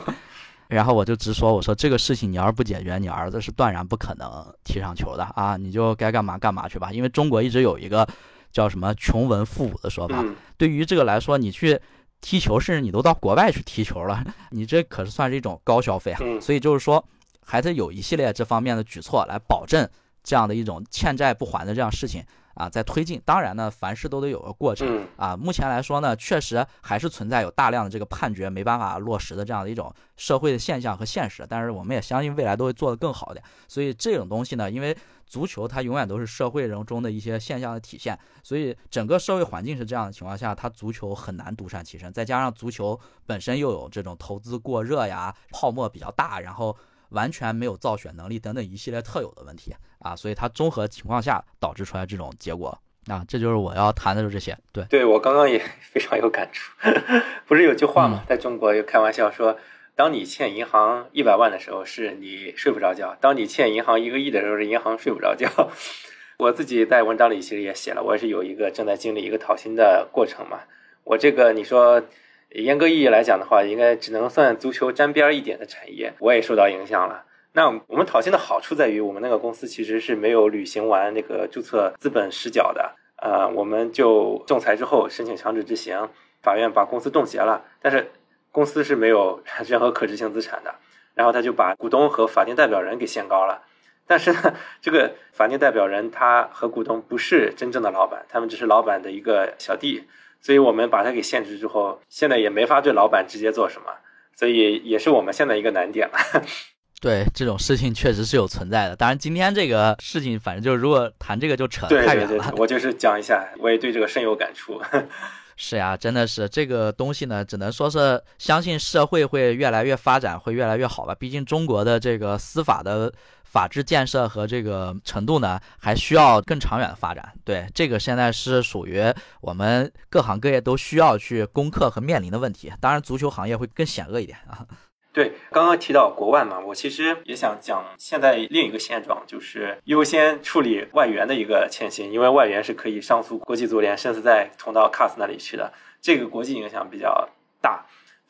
Speaker 1: 然后我就直说，我说这个事情你要是不解决，你儿子是断然不可能踢上球的啊！你就该干嘛干嘛去吧。因为中国一直有一个叫什么“穷文富武”的说法，对于这个来说，你去踢球，甚至你都到国外去踢球了，[LAUGHS] 你这可是算是一种高消费啊。所以就是说，还得有一系列这方面的举措来保证这样的一种欠债不还的这样事情。啊，在推进，当然呢，凡事都得有个过程啊。目前来说呢，确实还是存在有大量的这个判决没办法落实的这样的一种社会的现象和现实。但是我们也相信未来都会做得更好的。所以这种东西呢，因为足球它永远都是社会人中的一些现象的体现，所以整个社会环境是这样的情况下，它足球很难独善其身。再加上足球本身又有这种投资过热呀，泡沫比较大，然后。完全没有造血能力等等一系列特有的问题啊，所以它综合情况下导致出来这种结果啊，这就是我要谈的就这些。对，
Speaker 2: 对我刚刚也 [LAUGHS] 非常有感触，[LAUGHS] 不是有句话吗？在中国又开玩笑说，当你欠银行一百万的时候，是你睡不着觉；当你欠银行一个亿的时候，是银行睡不着觉。[LAUGHS] 我自己在文章里其实也写了，我也是有一个正在经历一个讨薪的过程嘛。我这个你说。严格意义来讲的话，应该只能算足球沾边一点的产业，我也受到影响了。那我们讨薪的好处在于，我们那个公司其实是没有履行完那个注册资本实缴的。呃，我们就仲裁之后申请强制执行，法院把公司冻结了，但是公司是没有任何可执行资产的。然后他就把股东和法定代表人给限高了，但是呢，[LAUGHS] 这个法定代表人他和股东不是真正的老板，他们只是老板的一个小弟。所以我们把它给限制之后，现在也没法对老板直接做什么，所以也是我们现在一个难点了。[LAUGHS]
Speaker 1: 对，这种事情确实是有存在的。当然，今天这个事情，反正就是如果谈这个就扯太远
Speaker 2: 了。我就是讲一下，我也对这个深有感触。[LAUGHS]
Speaker 1: 是呀，真的是这个东西呢，只能说是相信社会会越来越发展，会越来越好吧。毕竟中国的这个司法的。法治建设和这个程度呢，还需要更长远的发展。对，这个现在是属于我们各行各业都需要去攻克和面临的问题。当然，足球行业会更险恶一点啊。[LAUGHS]
Speaker 2: 对，刚刚提到国外嘛，我其实也想讲现在另一个现状，就是优先处理外援的一个欠薪，因为外援是可以上诉国际足联，甚至再捅到 CAS 那里去的，这个国际影响比较大。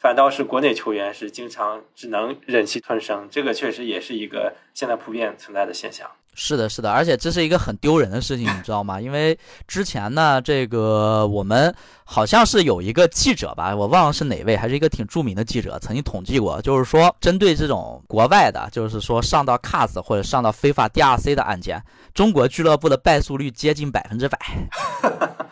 Speaker 2: 反倒是国内球员是经常只能忍气吞声，这个确实也是一个现在普遍存在的现象。
Speaker 1: 是的，是的，而且这是一个很丢人的事情，你知道吗？因为之前呢，这个我们好像是有一个记者吧，我忘了是哪位，还是一个挺著名的记者，曾经统计过，就是说针对这种国外的，就是说上到 CAS 或者上到非法 DRC 的案件，中国俱乐部的败诉率接近百分之百。[LAUGHS]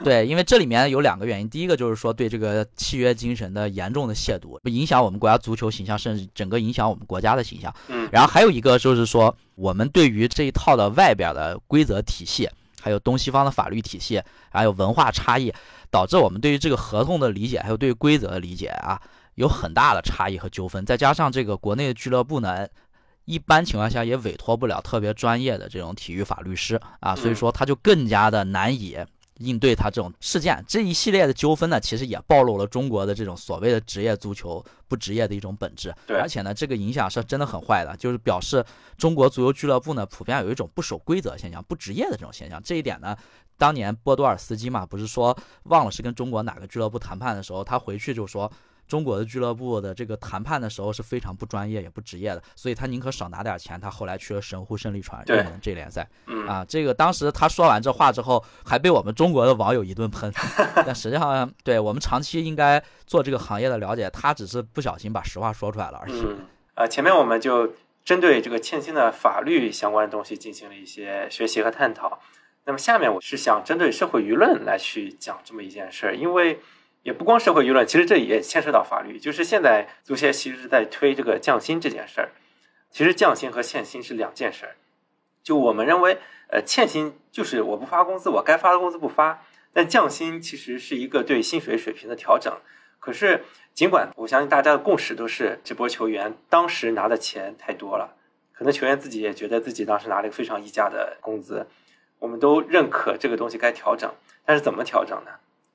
Speaker 1: [LAUGHS] 对，因为这里面有两个原因，第一个就是说对这个契约精神的严重的亵渎，影响我们国家足球形象，甚至整个影响我们国家的形象。
Speaker 2: 嗯，
Speaker 1: 然后还有一个就是说，我们对于这一套的外边的规则体系，还有东西方的法律体系，还有文化差异，导致我们对于这个合同的理解，还有对于规则的理解啊，有很大的差异和纠纷。再加上这个国内的俱乐部呢，一般情况下也委托不了特别专业的这种体育法律师啊，所以说他就更加的难以。应对他这种事件，这一系列的纠纷呢，其实也暴露了中国的这种所谓的职业足球不职业的一种本质。
Speaker 2: 对，
Speaker 1: 而且呢，这个影响是真的很坏的，就是表示中国足球俱乐部呢，普遍有一种不守规则现象、不职业的这种现象。这一点呢，当年波多尔斯基嘛，不是说忘了是跟中国哪个俱乐部谈判的时候，他回去就说。中国的俱乐部的这个谈判的时候是非常不专业也不职业的，所以他宁可少拿点钱。他后来去了神户胜利船入门这联赛，啊，这个当时他说完这话之后，还被我们中国的网友一顿喷。[LAUGHS] 但实际上，对我们长期应该做这个行业的了解，他只是不小心把实话说出来了而已。
Speaker 2: 呃，前面我们就针对这个欠薪的法律相关的东西进行了一些学习和探讨。那么下面我是想针对社会舆论来去讲这么一件事儿，因为。也不光社会舆论，其实这也牵涉到法律。就是现在足协其实是在推这个降薪这件事儿。其实降薪和欠薪是两件事儿。就我们认为，呃，欠薪就是我不发工资，我该发的工资不发。但降薪其实是一个对薪水水平的调整。可是，尽管我相信大家的共识都是这波球员当时拿的钱太多了，可能球员自己也觉得自己当时拿了一个非常溢价的工资。我们都认可这个东西该调整，但是怎么调整呢？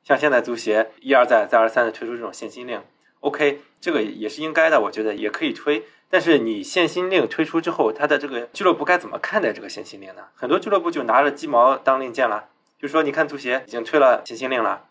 Speaker 2: 像现在足协一而再再而三的推出这种限薪令，OK，这个也是应该的，我觉得也可以推。但是你限薪令推出之后，他的这个俱乐部该怎么看待这个限薪令呢？很多俱乐部就拿着鸡毛当令箭了，就说你看足协已经推了限薪令了，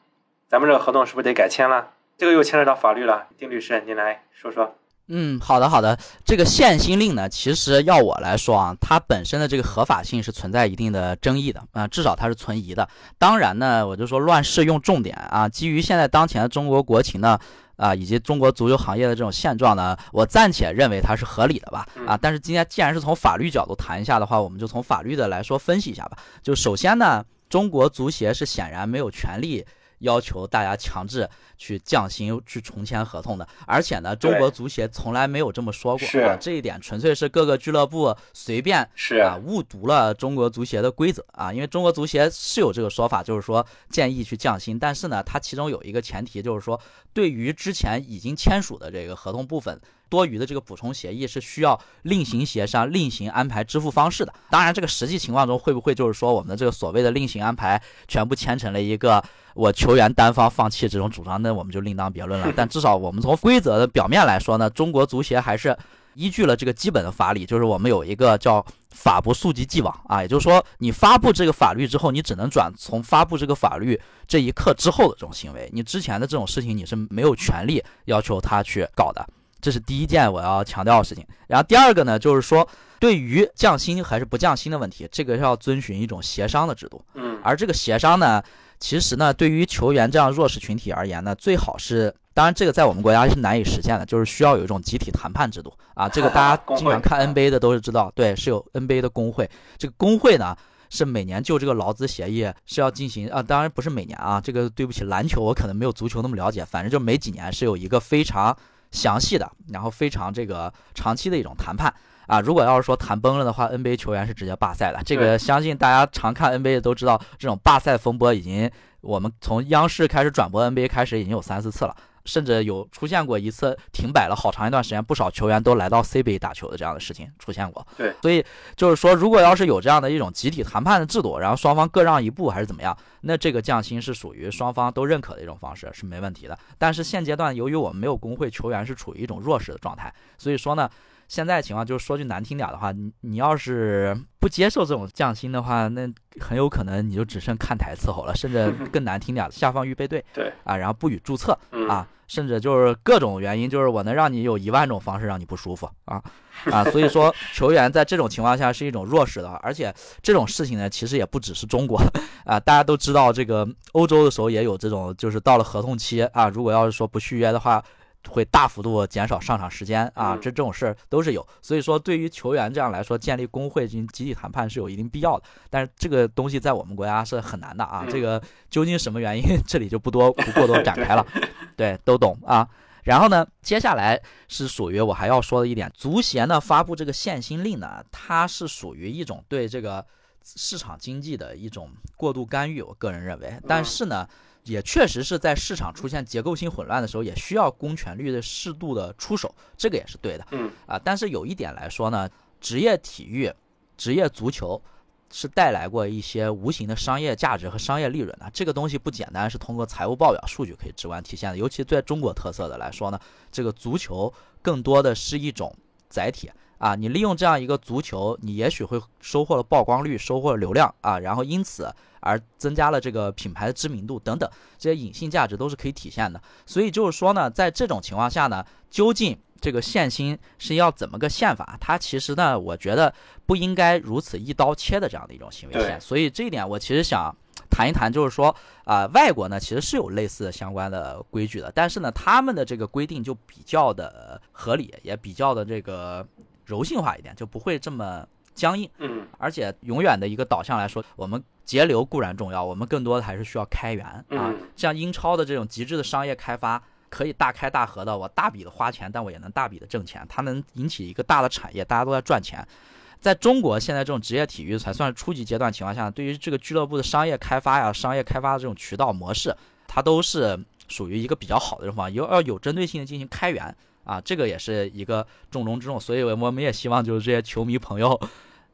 Speaker 2: 咱们这个合同是不是得改签了？这个又牵扯到法律了。丁律师，您来说说。
Speaker 1: 嗯，好的好的，这个限薪令呢，其实要我来说啊，它本身的这个合法性是存在一定的争议的啊，至少它是存疑的。当然呢，我就说乱世用重点啊，基于现在当前的中国国情呢，啊，以及中国足球行业的这种现状呢，我暂且认为它是合理的吧啊。但是今天既然是从法律角度谈一下的话，我们就从法律的来说分析一下吧。就首先呢，中国足协是显然没有权利。要求大家强制去降薪、去重签合同的，而且呢，中国足协从来没有这么说过啊。这一点纯粹是各个俱乐部随便
Speaker 2: 是
Speaker 1: 啊误读了中国足协的规则啊。因为中国足协是有这个说法，就是说建议去降薪，但是呢，它其中有一个前提，就是说对于之前已经签署的这个合同部分。多余的这个补充协议是需要另行协商、另行安排支付方式的。当然，这个实际情况中会不会就是说我们的这个所谓的另行安排全部签成了一个我球员单方放弃这种主张，那我们就另当别论了。[LAUGHS] 但至少我们从规则的表面来说呢，中国足协还是。依据了这个基本的法理，就是我们有一个叫“法不溯及既往”啊，也就是说，你发布这个法律之后，你只能转从发布这个法律这一刻之后的这种行为，你之前的这种事情你是没有权利要求他去搞的。这是第一件我要强调的事情。然后第二个呢，就是说对于降薪还是不降薪的问题，这个要遵循一种协商的制度。
Speaker 2: 嗯，
Speaker 1: 而这个协商呢，其实呢，对于球员这样弱势群体而言呢，最好是。当然，这个在我们国家是难以实现的，就是需要有一种集体谈判制度啊。这个大家经常看 NBA 的都是知道，对，是有 NBA 的工会。这个工会呢，是每年就这个劳资协议是要进行啊。当然不是每年啊，这个对不起，篮球我可能没有足球那么了解，反正就每几年是有一个非常详细的，然后非常这个长期的一种谈判啊。如果要是说谈崩了的话，NBA 球员是直接罢赛的。这个相信大家常看 NBA 的都知道，这种罢赛风波已经我们从央视开始转播 NBA 开始已经有三四次了。甚至有出现过一次停摆了好长一段时间，不少球员都来到 CBA 打球的这样的事情出现过。
Speaker 2: 对，
Speaker 1: 所以就是说，如果要是有这样的一种集体谈判的制度，然后双方各让一步还是怎么样，那这个降薪是属于双方都认可的一种方式，是没问题的。但是现阶段，由于我们没有工会，球员是处于一种弱势的状态，所以说呢。现在情况就是说句难听点的话，你你要是不接受这种降薪的话，那很有可能你就只剩看台伺候了，甚至 [LAUGHS] 更难听点，下放预备队，
Speaker 2: 对
Speaker 1: 啊，然后不予注册啊，甚至就是各种原因，就是我能让你有一万种方式让你不舒服啊 [LAUGHS] 啊，所以说球员在这种情况下是一种弱势的，而且这种事情呢，其实也不只是中国 [LAUGHS] 啊，大家都知道这个欧洲的时候也有这种，就是到了合同期啊，如果要是说不续约的话。会大幅度减少上场时间啊，这这种事儿都是有，所以说对于球员这样来说，建立工会进行集体谈判是有一定必要的。但是这个东西在我们国家是很难的啊，这个究竟什么原因，[LAUGHS] 这里就不多不过多展开了，[LAUGHS] 对，都懂啊。然后呢，接下来是属于我还要说的一点，足协呢发布这个限薪令呢，它是属于一种对这个市场经济的一种过度干预，我个人认为，但是呢。也确实是在市场出现结构性混乱的时候，也需要公权力的适度的出手，这个也是对的。
Speaker 2: 嗯
Speaker 1: 啊，但是有一点来说呢，职业体育、职业足球是带来过一些无形的商业价值和商业利润的。这个东西不简单是通过财务报表数据可以直观体现的。尤其在中国特色的来说呢，这个足球更多的是一种载体。啊，你利用这样一个足球，你也许会收获了曝光率，收获了流量啊，然后因此而增加了这个品牌的知名度等等，这些隐性价值都是可以体现的。所以就是说呢，在这种情况下呢，究竟这个限薪是要怎么个限法？它其实呢，我觉得不应该如此一刀切的这样的一种行为线。所以这一点我其实想谈一谈，就是说啊，外国呢其实是有类似的相关的规矩的，但是呢，他们的这个规定就比较的合理，也比较的这个。柔性化一点，就不会这么僵硬。
Speaker 2: 嗯，
Speaker 1: 而且永远的一个导向来说，我们节流固然重要，我们更多的还是需要开源啊。像英超的这种极致的商业开发，可以大开大合的，我大笔的花钱，但我也能大笔的挣钱，它能引起一个大的产业，大家都在赚钱。在中国现在这种职业体育才算是初级阶段情况下，对于这个俱乐部的商业开发呀、商业开发的这种渠道模式，它都是属于一个比较好的地方，有要有针对性的进行开源。啊，这个也是一个重中之重，所以我们也希望就是这些球迷朋友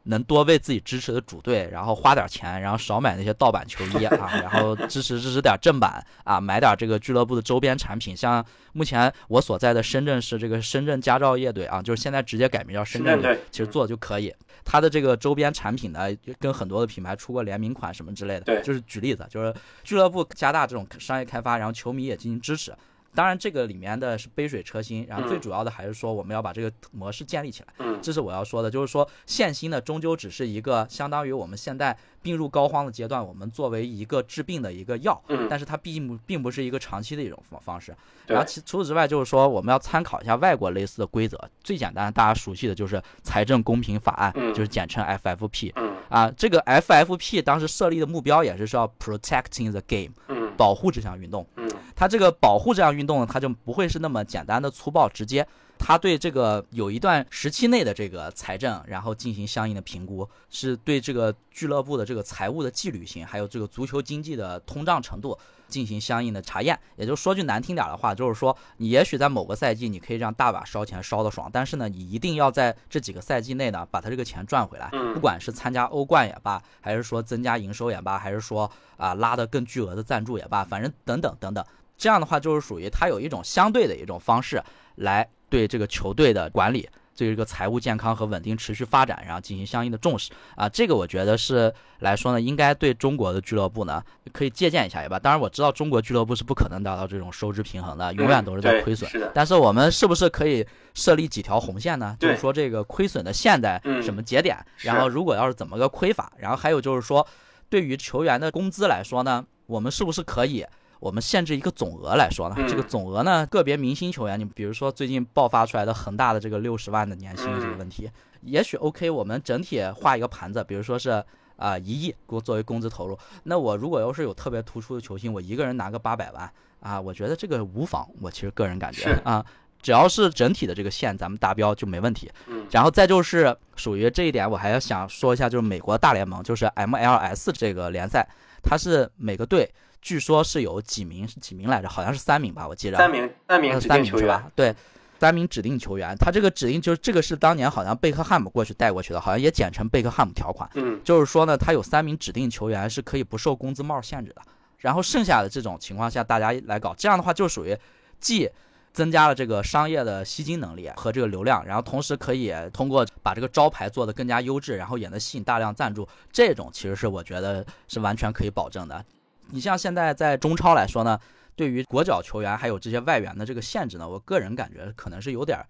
Speaker 1: 能多为自己支持的主队，然后花点钱，然后少买那些盗版球衣啊，[LAUGHS] 然后支持支持点正版啊，买点这个俱乐部的周边产品。像目前我所在的深圳市这个深圳佳兆业队啊，就是现在直接改名叫深圳队，其实做的就可以。它的这个周边产品呢，跟很多的品牌出过联名款什么之类的。
Speaker 2: 对，
Speaker 1: 就是举例子，就是俱乐部加大这种商业开发，然后球迷也进行支持。当然，这个里面的是杯水车薪，然后最主要的还是说我们要把这个模式建立起来。
Speaker 2: 嗯，
Speaker 1: 这是我要说的，就是说限薪呢，终究只是一个相当于我们现在病入膏肓的阶段，我们作为一个治病的一个药。
Speaker 2: 嗯，
Speaker 1: 但是它并不并不是一个长期的一种方方式。然后其除此之外，就是说我们要参考一下外国类似的规则。最简单，大家熟悉的就是财政公平法案，就是简称 FFP。
Speaker 2: 嗯，
Speaker 1: 啊，这个 FFP 当时设立的目标也是说 protecting the game，
Speaker 2: 嗯，
Speaker 1: 保护这项运动。
Speaker 2: 嗯。
Speaker 1: 它这个保护这项运动呢，它就不会是那么简单的粗暴直接，他对这个有一段时期内的这个财政，然后进行相应的评估，是对这个俱乐部的这个财务的纪律性，还有这个足球经济的通胀程度进行相应的查验。也就说句难听点的话，就是说你也许在某个赛季你可以让大把烧钱烧得爽，但是呢，你一定要在这几个赛季内呢把他这个钱赚回来。不管是参加欧冠也罢，还是说增加营收也罢，还是说啊拉的更巨额的赞助也罢，反正等等等等，这样的话就是属于他有一种相对的一种方式来。对这个球队的管理，对这个财务健康和稳定持续发展，然后进行相应的重视啊，这个我觉得是来说呢，应该对中国的俱乐部呢可以借鉴一下也罢。当然我知道中国俱乐部是不可能达到这种收支平衡的，永远都是在亏损。但是我们是不是可以设立几条红线呢？就是说这个亏损的线在什么节点？然后如果要是怎么个亏法？然后还有就是说，对于球员的工资来说呢，我们是不是可以？我们限制一个总额来说呢，这个总额呢，个别明星球员，你比如说最近爆发出来的恒大的这个六十万的年薪这个问题，也许 OK，我们整体画一个盘子，比如说是啊一亿给我作为工资投入，那我如果要是有特别突出的球星，我一个人拿个八百万啊，我觉得这个无妨，我其实个人感觉啊，只要是整体的这个线咱们达标就没问题。然后再就是属于这一点，我还要想说一下，就是美国大联盟，就是 MLS 这个联赛，它是每个队。据说是有几名是几名来着？好像是三名吧，我记得。
Speaker 2: 三名，三名指定球员。
Speaker 1: 对，三名指定球员。他这个指定就是这个是当年好像贝克汉姆过去带过去的，好像也简称贝克汉姆条款。
Speaker 2: 嗯。
Speaker 1: 就是说呢，他有三名指定球员是可以不受工资帽限制的。然后剩下的这种情况下，大家来搞，这样的话就属于既增加了这个商业的吸金能力和这个流量，然后同时可以通过把这个招牌做得更加优质，然后也能吸引大量赞助。这种其实是我觉得是完全可以保证的。你像现在在中超来说呢，对于国脚球员还有这些外援的这个限制呢，我个人感觉可能是有点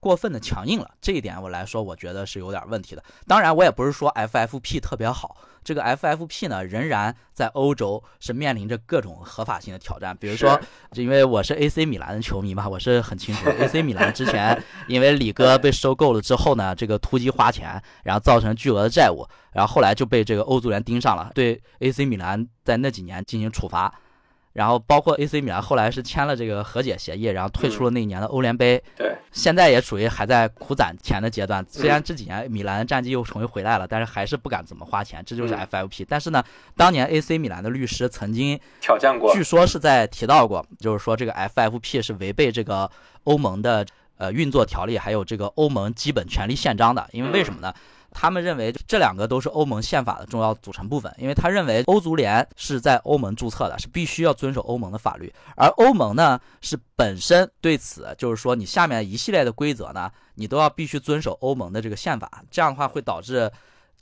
Speaker 1: 过分的强硬了。这一点我来说，我觉得是有点问题的。当然，我也不是说 FFP 特别好，这个 FFP 呢，仍然在欧洲是面临着各种合法性的挑战。比如说，因为我是 AC 米兰的球迷嘛，我是很清楚 AC [LAUGHS] 米兰之前因为李哥被收购了之后呢，这个突击花钱，然后造成巨额的债务。然后后来就被这个欧足联盯上了，对 AC 米兰在那几年进行处罚，然后包括 AC 米兰后来是签了这个和解协议，然后退出了那一年的欧联杯。
Speaker 2: 对，
Speaker 1: 现在也属于还在苦攒钱的阶段。虽然这几年米兰的战绩又重新回来了，但是还是不敢怎么花钱，这就是 FFP。但是呢，当年 AC 米兰的律师曾经
Speaker 2: 挑战过，
Speaker 1: 据说是在提到过，就是说这个 FFP 是违背这个欧盟的呃运作条例，还有这个欧盟基本权利宪章的。因为为什么呢？他们认为这两个都是欧盟宪法的重要组成部分，因为他认为欧足联是在欧盟注册的，是必须要遵守欧盟的法律，而欧盟呢是本身对此就是说你下面一系列的规则呢，你都要必须遵守欧盟的这个宪法，这样的话会导致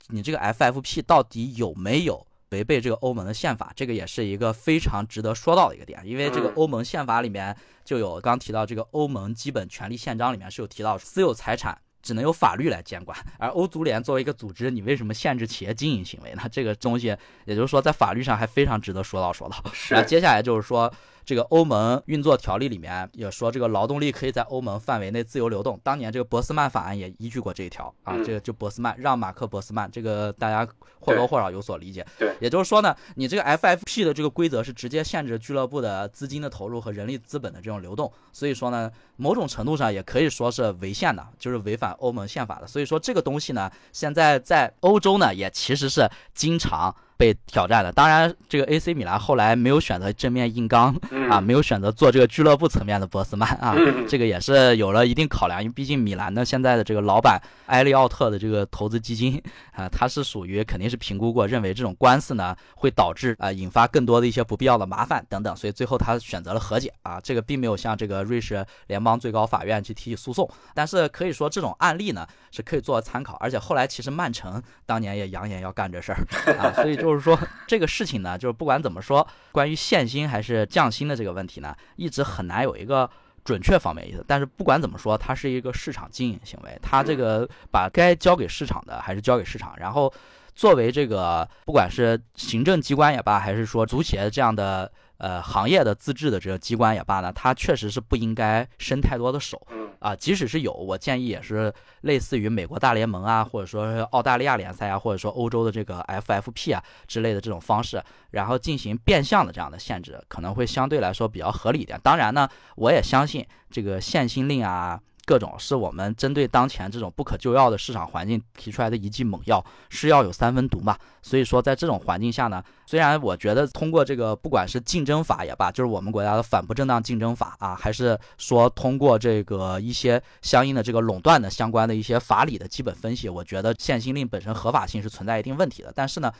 Speaker 1: 你这个 FFP 到底有没有违背这个欧盟的宪法，这个也是一个非常值得说到的一个点，因为这个欧盟宪法里面就有刚提到这个欧盟基本权利宪章里面是有提到私有财产。只能由法律来监管，[LAUGHS] 而欧足联作为一个组织，你为什么限制企业经营行为呢？这个东西，也就是说，在法律上还非常值得说道说道。
Speaker 2: 是，
Speaker 1: 接下来就是说。这个欧盟运作条例里面也说，这个劳动力可以在欧盟范围内自由流动。当年这个博斯曼法案也依据过这一条啊，这个就博斯曼让马克博斯曼，这个大家或多或少有所理解。
Speaker 2: 对，
Speaker 1: 也就是说呢，你这个 FFP 的这个规则是直接限制俱乐部的资金的投入和人力资本的这种流动，所以说呢，某种程度上也可以说是违宪的，就是违反欧盟宪法的。所以说这个东西呢，现在在欧洲呢，也其实是经常。被挑战的，当然这个 AC 米兰后来没有选择正面硬刚啊，没有选择做这个俱乐部层面的博斯曼啊，这个也是有了一定考量，因为毕竟米兰呢现在的这个老板埃利奥特的这个投资基金啊，他是属于肯定是评估过，认为这种官司呢会导致啊引发更多的一些不必要的麻烦等等，所以最后他选择了和解啊，这个并没有向这个瑞士联邦最高法院去提起诉讼，但是可以说这种案例呢是可以做参考，而且后来其实曼城当年也扬言要干这事儿啊，所以。就是说，这个事情呢，就是不管怎么说，关于限薪还是降薪的这个问题呢，一直很难有一个准确方面意思。但是不管怎么说，它是一个市场经营行为，它这个把该交给市场的还是交给市场。然后，作为这个不管是行政机关也罢，还是说足协这样的。呃，行业的自治的这个机关也罢呢，它确实是不应该伸太多的手，啊，即使是有，我建议也是类似于美国大联盟啊，或者说澳大利亚联赛啊，或者说欧洲的这个 FFP 啊之类的这种方式，然后进行变相的这样的限制，可能会相对来说比较合理一点。当然呢，我也相信这个限薪令啊。各种是我们针对当前这种不可救药的市场环境提出来的一剂猛药，是药有三分毒嘛。所以说，在这种环境下呢，虽然我觉得通过这个不管是竞争法也罢，就是我们国家的反不正当竞争法啊，还是说通过这个一些相应的这个垄断的相关的一些法理的基本分析，我觉得限薪令本身合法性是存在一定问题的。但是呢。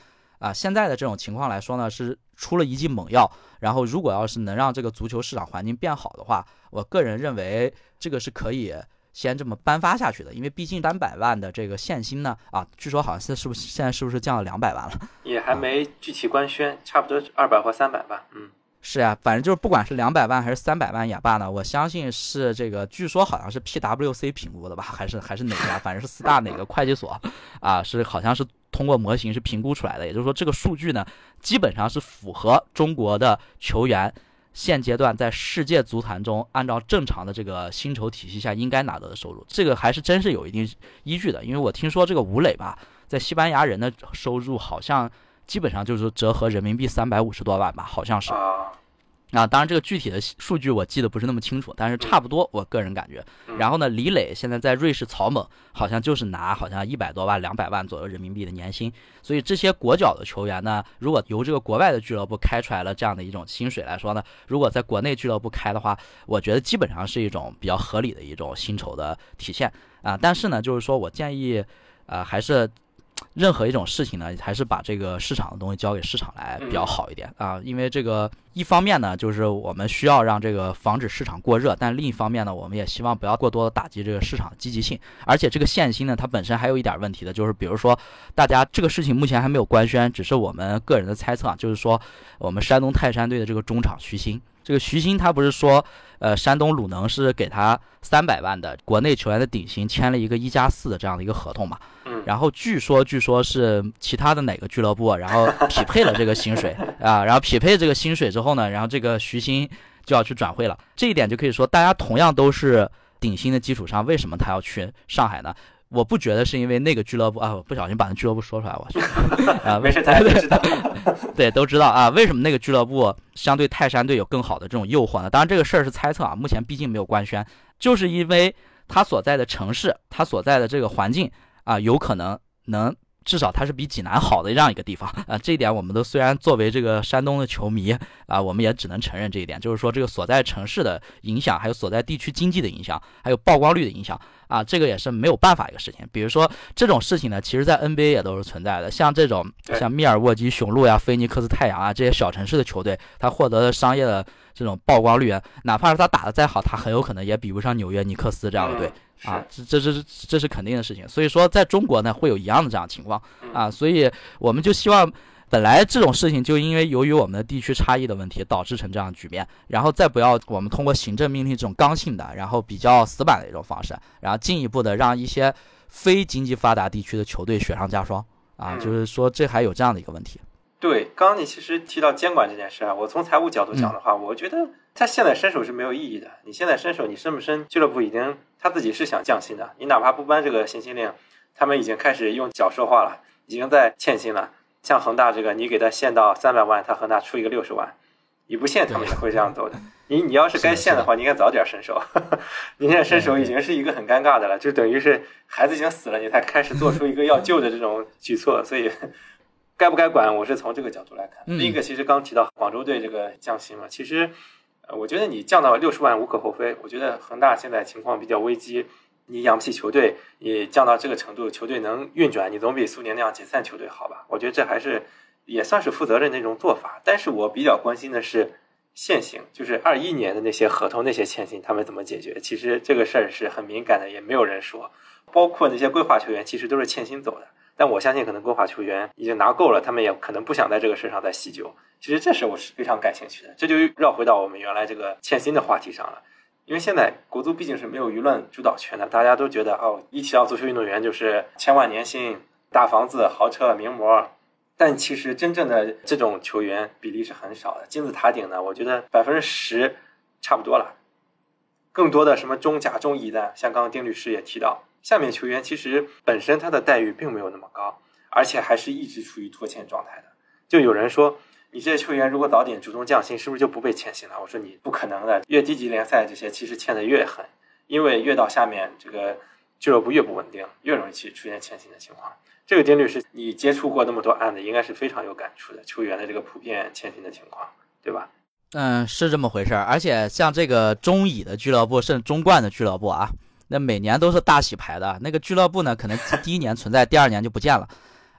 Speaker 1: 啊，现在的这种情况来说呢，是出了一剂猛药。然后，如果要是能让这个足球市场环境变好的话，我个人认为这个是可以先这么颁发下去的。因为毕竟三百万的这个限薪呢，啊，据说好像是是不是现在是不是降了两百万了？
Speaker 2: 也还没具体官宣，差不多二百或三百吧。嗯，
Speaker 1: 是呀，反正就是不管是两百万还是三百万也罢呢，我相信是这个，据说好像是 PWC 评估的吧，还是还是哪家？反正是四大哪个会计所啊，是好像是。通过模型是评估出来的，也就是说，这个数据呢，基本上是符合中国的球员现阶段在世界足坛中按照正常的这个薪酬体系下应该拿到的收入。这个还是真是有一定依据的，因为我听说这个吴磊吧，在西班牙人的收入好像基本上就是折合人民币三百五十多万吧，好像是。啊，当然这个具体的数据我记得不是那么清楚，但是差不多，我个人感觉。然后呢，李磊现在在瑞士草蜢，好像就是拿好像一百多万、两百万左右人民币的年薪。所以这些国脚的球员呢，如果由这个国外的俱乐部开出来了这样的一种薪水来说呢，如果在国内俱乐部开的话，我觉得基本上是一种比较合理的一种薪酬的体现啊。但是呢，就是说我建议，呃，还是。任何一种事情呢，还是把这个市场的东西交给市场来比较好一点啊。因为这个一方面呢，就是我们需要让这个防止市场过热，但另一方面呢，我们也希望不要过多的打击这个市场的积极性。而且这个限薪呢，它本身还有一点问题的，就是比如说大家这个事情目前还没有官宣，只是我们个人的猜测，就是说我们山东泰山队的这个中场徐新。这个徐新他不是说，呃，山东鲁能是给他三百万的国内球员的顶薪签了一个一加四的这样的一个合同嘛？
Speaker 2: 嗯。
Speaker 1: 然后据说，据说是其他的哪个俱乐部，然后匹配了这个薪水 [LAUGHS] 啊，然后匹配这个薪水之后呢，然后这个徐新就要去转会了。这一点就可以说，大家同样都是顶薪的基础上，为什么他要去上海呢？我不觉得是因为那个俱乐部啊，我不小心把那俱乐部说出来，我去 [LAUGHS] 啊，
Speaker 2: 没事，大家都知道，[LAUGHS]
Speaker 1: 对，都知道啊。为什么那个俱乐部相对泰山队有更好的这种诱惑呢？当然，这个事儿是猜测啊，目前毕竟没有官宣，就是因为他所在的城市，他所在的这个环境啊，有可能能。至少它是比济南好的这样一个地方。[LAUGHS] 啊，这一点我们都虽然作为这个山东的球迷啊，我们也只能承认这一点，就是说这个所在城市的影响，还有所在地区经济的影响，还有曝光率的影响啊，这个也是没有办法一个事情。比如说这种事情呢，其实在 NBA 也都是存在的，像这种像密尔沃基雄鹿呀、菲尼克斯太阳啊这些小城市的球队，它获得的商业的这种曝光率，哪怕是他打的再好，他很有可能也比不上纽约尼克斯这样的队。啊，这这这是这是肯定的事情，所以说在中国呢会有一样的这样情况啊，所以我们就希望，本来这种事情就因为由于我们的地区差异的问题导致成这样局面，然后再不要我们通过行政命令这种刚性的，然后比较死板的一种方式，然后进一步的让一些非经济发达地区的球队雪上加霜啊，就是说这还有这样的一个问题。
Speaker 2: 对，刚刚你其实提到监管这件事啊，我从财务角度讲的话，我觉得他现在伸手是没有意义的。你现在伸手，你伸不伸？俱乐部已经他自己是想降薪的，你哪怕不颁这个限薪令，他们已经开始用脚说话了，已经在欠薪了。像恒大这个，你给他限到三百万，他恒大出一个六十万，你不限他们也会这样走的。你你要是该限的话，你应该早点伸手。[LAUGHS] 你现在伸手已经是一个很尴尬的了，就等于是孩子已经死了，你才开始做出一个要救的这种举措，所以。该不该管？我是从这个角度来看。另一个，其实刚提到广州队这个降薪嘛，其实，呃，我觉得你降到六十万无可厚非。我觉得恒大现在情况比较危机，你养不起球队，你降到这个程度，球队能运转，你总比苏宁那样解散球队好吧？我觉得这还是也算是负责任的一种做法。但是我比较关心的是现行，就是二一年的那些合同、那些欠薪，他们怎么解决？其实这个事儿是很敏感的，也没有人说。包括那些规划球员，其实都是欠薪走的。但我相信，可能国法球员已经拿够了，他们也可能不想在这个事上再细究。其实这事我是非常感兴趣的，这就绕回到我们原来这个欠薪的话题上了。因为现在国足毕竟是没有舆论主导权的，大家都觉得哦，一提到足球运动员就是千万年薪、大房子、豪车、名模。但其实真正的这种球员比例是很少的，金字塔顶呢，我觉得百分之十差不多了。更多的什么中甲、中乙的，像刚刚丁律师也提到。下面球员其实本身他的待遇并没有那么高，而且还是一直处于拖欠状态的。就有人说，你这些球员如果早点主动降薪，是不是就不被欠薪了？我说你不可能的，越低级联赛这些其实欠的越狠，因为越到下面，这个俱乐部越不稳定，越容易去出现欠薪的情况。这个丁律师，你接触过那么多案子，应该是非常有感触的，球员的这个普遍欠薪的情况，对吧？
Speaker 1: 嗯，是这么回事儿。而且像这个中乙的俱乐部，甚至中冠的俱乐部啊，那每年都是大洗牌的。那个俱乐部呢，可能第一年存在，第二年就不见了。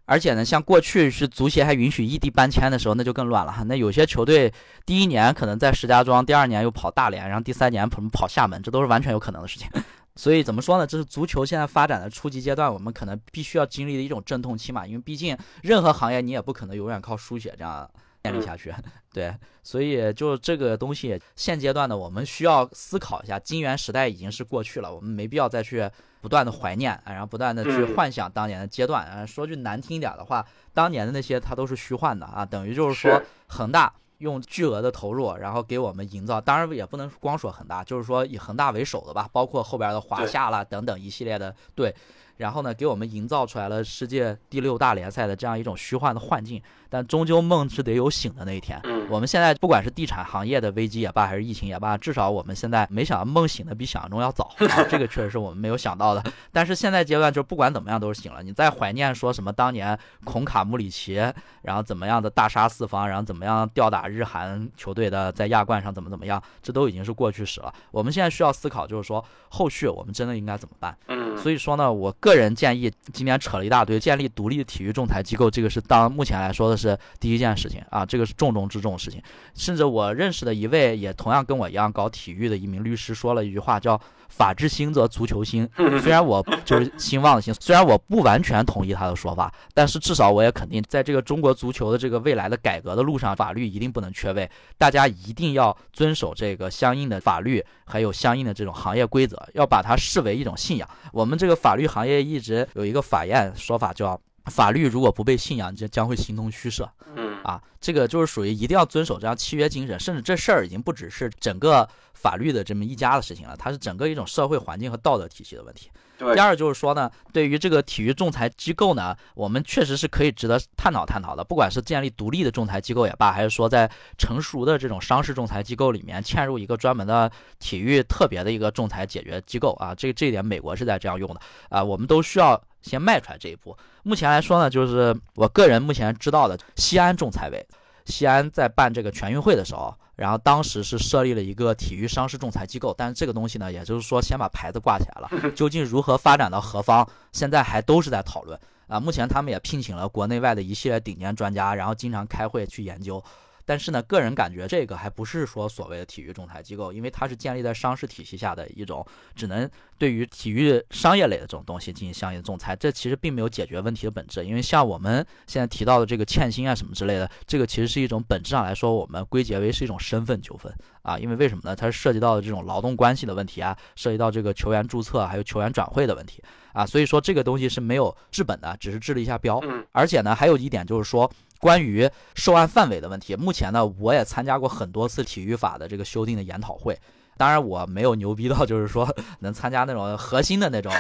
Speaker 1: 而且呢，像过去是足协还允许异地搬迁的时候，那就更乱了。那有些球队第一年可能在石家庄，第二年又跑大连，然后第三年跑跑厦门，这都是完全有可能的事情。[LAUGHS] 所以怎么说呢？这是足球现在发展的初级阶段，我们可能必须要经历的一种阵痛期嘛。因为毕竟任何行业你也不可能永远靠输血这样建立下去，对。所以就这个东西，现阶段呢，我们需要思考一下，金元时代已经是过去了，我们没必要再去不断的怀念，然后不断的去幻想当年的阶段。啊，说句难听一点的话，当年的那些它都是虚幻的啊，等于就是说恒大。用巨额的投入，然后给我们营造，当然也不能光说恒大，就是说以恒大为首的吧，包括后边的华夏啦等等一系列的队。然后呢，给我们营造出来了世界第六大联赛的这样一种虚幻的幻境，但终究梦是得有醒的那一天。我们现在不管是地产行业的危机也罢，还是疫情也罢，至少我们现在没想到梦醒的比想象中要早，[LAUGHS] 这个确实是我们没有想到的。但是现在阶段就不管怎么样都是醒了。你再怀念说什么当年孔卡穆里奇，然后怎么样的大杀四方，然后怎么样吊打日韩球队的在亚冠上怎么怎么样，这都已经是过去式了。我们现在需要思考就是说后续我们真的应该怎么办？
Speaker 2: 嗯，
Speaker 1: 所以说呢，我。个人建议，今天扯了一大堆，建立独立体育仲裁机构，这个是当目前来说的是第一件事情啊，这个是重中之重的事情。甚至我认识的一位也同样跟我一样搞体育的一名律师说了一句话，叫“法治兴则足球兴”。[LAUGHS] 虽然我就是兴旺的兴，虽然我不完全同意他的说法，但是至少我也肯定，在这个中国足球的这个未来的改革的路上，法律一定不能缺位，大家一定要遵守这个相应的法律，还有相应的这种行业规则，要把它视为一种信仰。我们这个法律行业。一直有一个法院说法，叫法律如果不被信仰，将将会形同虚设。
Speaker 2: 嗯
Speaker 1: 啊，这个就是属于一定要遵守这样契约精神，甚至这事儿已经不只是整个法律的这么一家的事情了，它是整个一种社会环境和道德体系的问题。第二就是说呢，对于这个体育仲裁机构呢，我们确实是可以值得探讨探讨的。不管是建立独立的仲裁机构也罢，还是说在成熟的这种商事仲裁机构里面嵌入一个专门的体育特别的一个仲裁解决机构啊，这这一点美国是在这样用的啊，我们都需要先迈出来这一步。目前来说呢，就是我个人目前知道的西安仲裁委，西安在办这个全运会的时候。然后当时是设立了一个体育商事仲裁机构，但是这个东西呢，也就是说先把牌子挂起来了，[LAUGHS] 究竟如何发展到何方，现在还都是在讨论啊。目前他们也聘请了国内外的一系列顶尖专家，然后经常开会去研究。但是呢，个人感觉这个还不是说所谓的体育仲裁机构，因为它是建立在商事体系下的一种，只能对于体育商业类的这种东西进行相应的仲裁。这其实并没有解决问题的本质，因为像我们现在提到的这个欠薪啊什么之类的，这个其实是一种本质上来说，我们归结为是一种身份纠纷啊。因为为什么呢？它是涉及到的这种劳动关系的问题啊，涉及到这个球员注册还有球员转会的问题啊，所以说这个东西是没有治本的，只是治了一下标。而且呢，还有一点就是说。关于受案范围的问题，目前呢，我也参加过很多次体育法的这个修订的研讨会。当然，我没有牛逼到就是说能参加那种核心的那种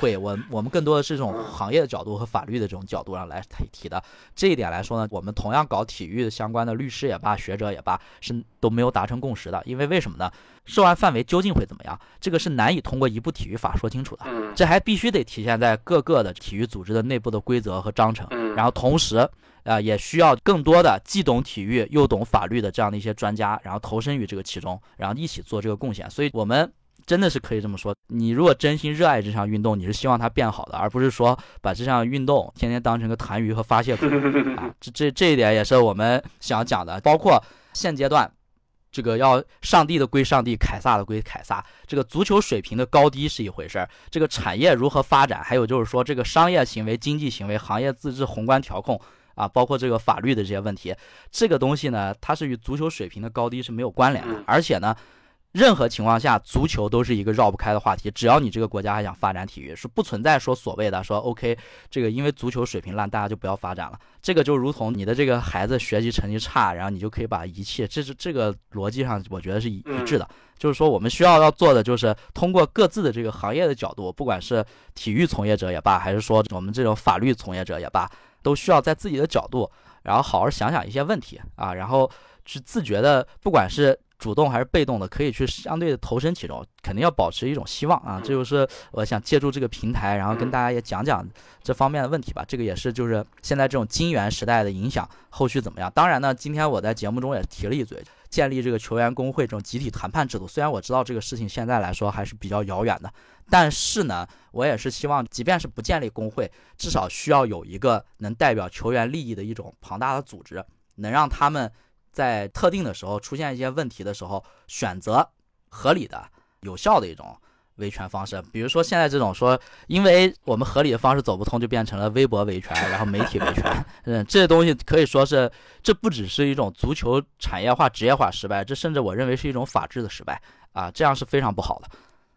Speaker 1: 会。我我们更多的是这种行业的角度和法律的这种角度上来提提的。这一点来说呢，我们同样搞体育的相关的律师也罢，学者也罢，是都没有达成共识的。因为为什么呢？受案范围究竟会怎么样？这个是难以通过一部体育法说清楚的。这还必须得体现在各个的体育组织的内部的规则和章程。然后同时。啊，也需要更多的既懂体育又懂法律的这样的一些专家，然后投身于这个其中，然后一起做这个贡献。所以，我们真的是可以这么说：，你如果真心热爱这项运动，你是希望它变好的，而不是说把这项运动天天当成个痰盂和发泄口 [LAUGHS] 啊。这这这一点也是我们想讲的。包括现阶段，这个要上帝的归上帝，凯撒的归凯撒。这个足球水平的高低是一回事儿，这个产业如何发展，还有就是说这个商业行为、经济行为、行业自治、宏观调控。啊，包括这个法律的这些问题，这个东西呢，它是与足球水平的高低是没有关联的。而且呢，任何情况下，足球都是一个绕不开的话题。只要你这个国家还想发展体育，是不存在说所谓的说 OK，这个因为足球水平烂，大家就不要发展了。这个就如同你的这个孩子学习成绩差，然后你就可以把遗弃，这是这个逻辑上，我觉得是一一致的。就是说，我们需要要做的就是通过各自的这个行业的角度，不管是体育从业者也罢，还是说我们这种法律从业者也罢。都需要在自己的角度，然后好好想想一些问题啊，然后去自觉的，不管是主动还是被动的，可以去相对的投身其中，肯定要保持一种希望啊。这就是我想借助这个平台，然后跟大家也讲讲这方面的问题吧。这个也是就是现在这种金元时代的影响，后续怎么样？当然呢，今天我在节目中也提了一嘴，建立这个球员工会这种集体谈判制度。虽然我知道这个事情现在来说还是比较遥远的，但是呢，我也是希望，即便是不建立工会，至少需要有一个能代表球员利益的一种庞大的组织，能让他们。在特定的时候出现一些问题的时候，选择合理的、有效的一种维权方式。比如说现在这种说，因为我们合理的方式走不通，就变成了微博维权，然后媒体维权。嗯，这些东西可以说是，这不只是一种足球产业化、职业化失败，这甚至我认为是一种法治的失败啊！这样是非常不好的。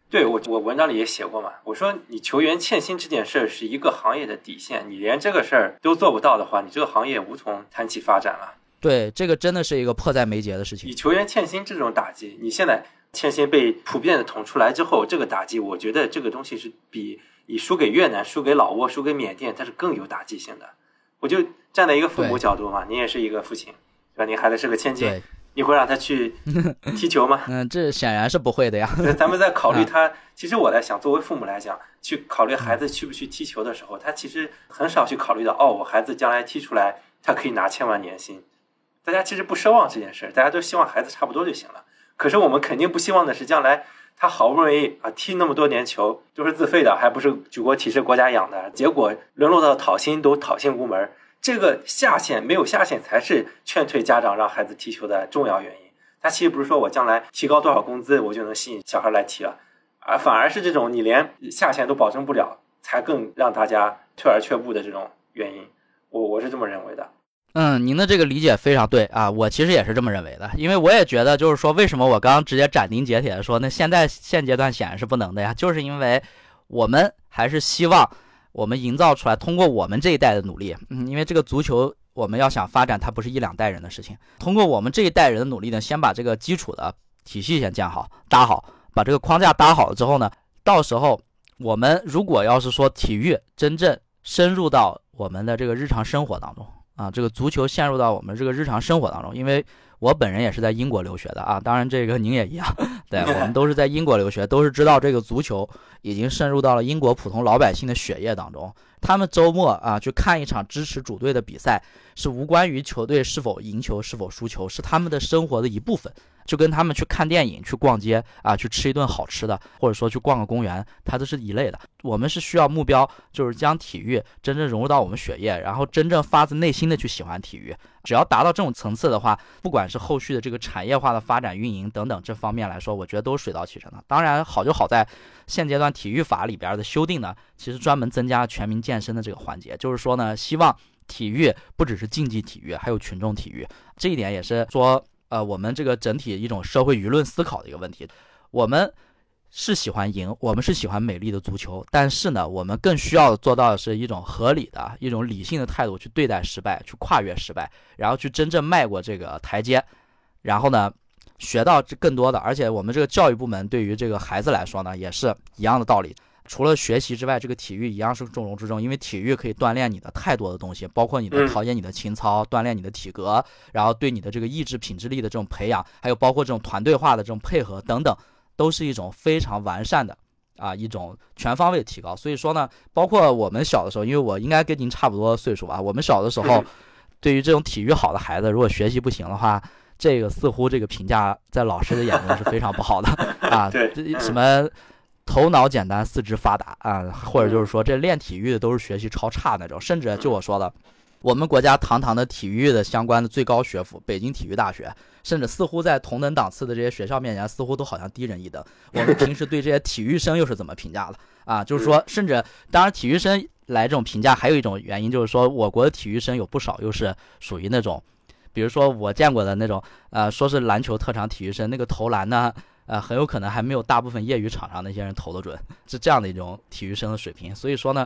Speaker 2: 对我，我文章里也写过嘛，我说你球员欠薪这件事儿是一个行业的底线，你连这个事儿都做不到的话，你这个行业无从谈起发展了。
Speaker 1: 对，这个真的是一个迫在眉睫的事情。
Speaker 2: 以球员欠薪这种打击，你现在欠薪被普遍的捅出来之后，这个打击，我觉得这个东西是比你输给越南、输给老挝、输给缅甸，它是更有打击性的。我就站在一个父母角度嘛，你也是一个父亲，对吧？你孩子是个千金，你会让他去 [LAUGHS] 踢球吗？[LAUGHS]
Speaker 1: 嗯，这显然是不会的呀。
Speaker 2: 咱们在考虑 [LAUGHS] 他，其实我在想，作为父母来讲，去考虑孩子去不去踢球的时候，他其实很少去考虑到，哦，我孩子将来踢出来，他可以拿千万年薪。大家其实不奢望这件事，大家都希望孩子差不多就行了。可是我们肯定不希望的是，将来他好不容易啊踢那么多年球，都是自费的，还不是举国体制国家养的，结果沦落到讨薪都讨薪无门。这个下限没有下限，才是劝退家长让孩子踢球的重要原因。他其实不是说我将来提高多少工资，我就能吸引小孩来踢了，而反而是这种你连下限都保证不了，才更让大家退而却步的这种原因。我我是这么认为的。
Speaker 1: 嗯，您的这个理解非常对啊，我其实也是这么认为的，因为我也觉得，就是说，为什么我刚刚直接斩钉截铁的说，那现在现阶段显然是不能的呀，就是因为我们还是希望我们营造出来，通过我们这一代的努力，嗯，因为这个足球我们要想发展，它不是一两代人的事情，通过我们这一代人的努力呢，先把这个基础的体系先建好、搭好，把这个框架搭好了之后呢，到时候我们如果要是说体育真正深入到我们的这个日常生活当中。啊，这个足球陷入到我们这个日常生活当中，因为我本人也是在英国留学的啊，当然这个您也一样，对我们都是在英国留学，都是知道这个足球已经渗入到了英国普通老百姓的血液当中。他们周末啊去看一场支持主队的比赛，是无关于球队是否赢球、是否输球，是他们的生活的一部分。就跟他们去看电影、去逛街啊，去吃一顿好吃的，或者说去逛个公园，它都是一类的。我们是需要目标，就是将体育真正融入到我们血液，然后真正发自内心的去喜欢体育。只要达到这种层次的话，不管是后续的这个产业化的发展、运营等等这方面来说，我觉得都是水到渠成的。当然，好就好在现阶段体育法里边的修订呢，其实专门增加了全民健身的这个环节，就是说呢，希望体育不只是竞技体育，还有群众体育。这一点也是说。呃，我们这个整体一种社会舆论思考的一个问题，我们是喜欢赢，我们是喜欢美丽的足球，但是呢，我们更需要做到的是一种合理的一种理性的态度去对待失败，去跨越失败，然后去真正迈过这个台阶，然后呢，学到更多的，而且我们这个教育部门对于这个孩子来说呢，也是一样的道理。除了学习之外，这个体育一样是重中之重，因为体育可以锻炼你的太多的东西，包括你的陶冶你的情操，锻炼你的体格，然后对你的这个意志品质力的这种培养，还有包括这种团队化的这种配合等等，都是一种非常完善的啊一种全方位的提高。所以说呢，包括我们小的时候，因为我应该跟您差不多岁数吧，我们小的时候，对于这种体育好的孩子，如果学习不行的话，这个似乎这个评价在老师的眼中是非常不好的 [LAUGHS] 啊，
Speaker 2: 对，
Speaker 1: 什么。头脑简单，四肢发达啊，或者就是说，这练体育的都是学习超差那种。甚至就我说的，我们国家堂堂的体育的相关的最高学府——北京体育大学，甚至似乎在同等档次的这些学校面前，似乎都好像低人一等。我们平时对这些体育生又是怎么评价的啊？[LAUGHS] 就是说，甚至当然，体育生来这种评价，还有一种原因就是说，我国的体育生有不少又是属于那种，比如说我见过的那种，呃，说是篮球特长体育生，那个投篮呢。呃，很有可能还没有大部分业余场上那些人投的准，是这样的一种体育生的水平。所以说呢，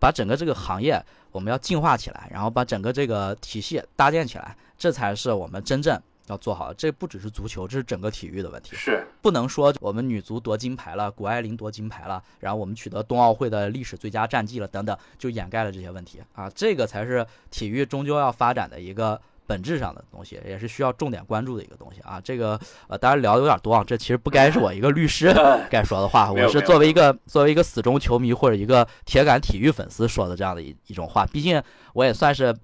Speaker 1: 把整个这个行业我们要进化起来，然后把整个这个体系搭建起来，这才是我们真正要做好。这不只是足球，这是整个体育的问题。
Speaker 2: 是
Speaker 1: 不能说我们女足夺金牌了，谷爱凌夺金牌了，然后我们取得冬奥会的历史最佳战绩了等等，就掩盖了这些问题啊。这个才是体育终究要发展的一个本质上的东西，也是需要重点关注的一个东西啊。这个呃，当然聊的有点多啊，这其实不该是我一个律师 [LAUGHS] 该说的话，我是作为一个作为一个死忠球迷或者一个铁杆体育粉丝说的这样的一一种话。毕竟我也算是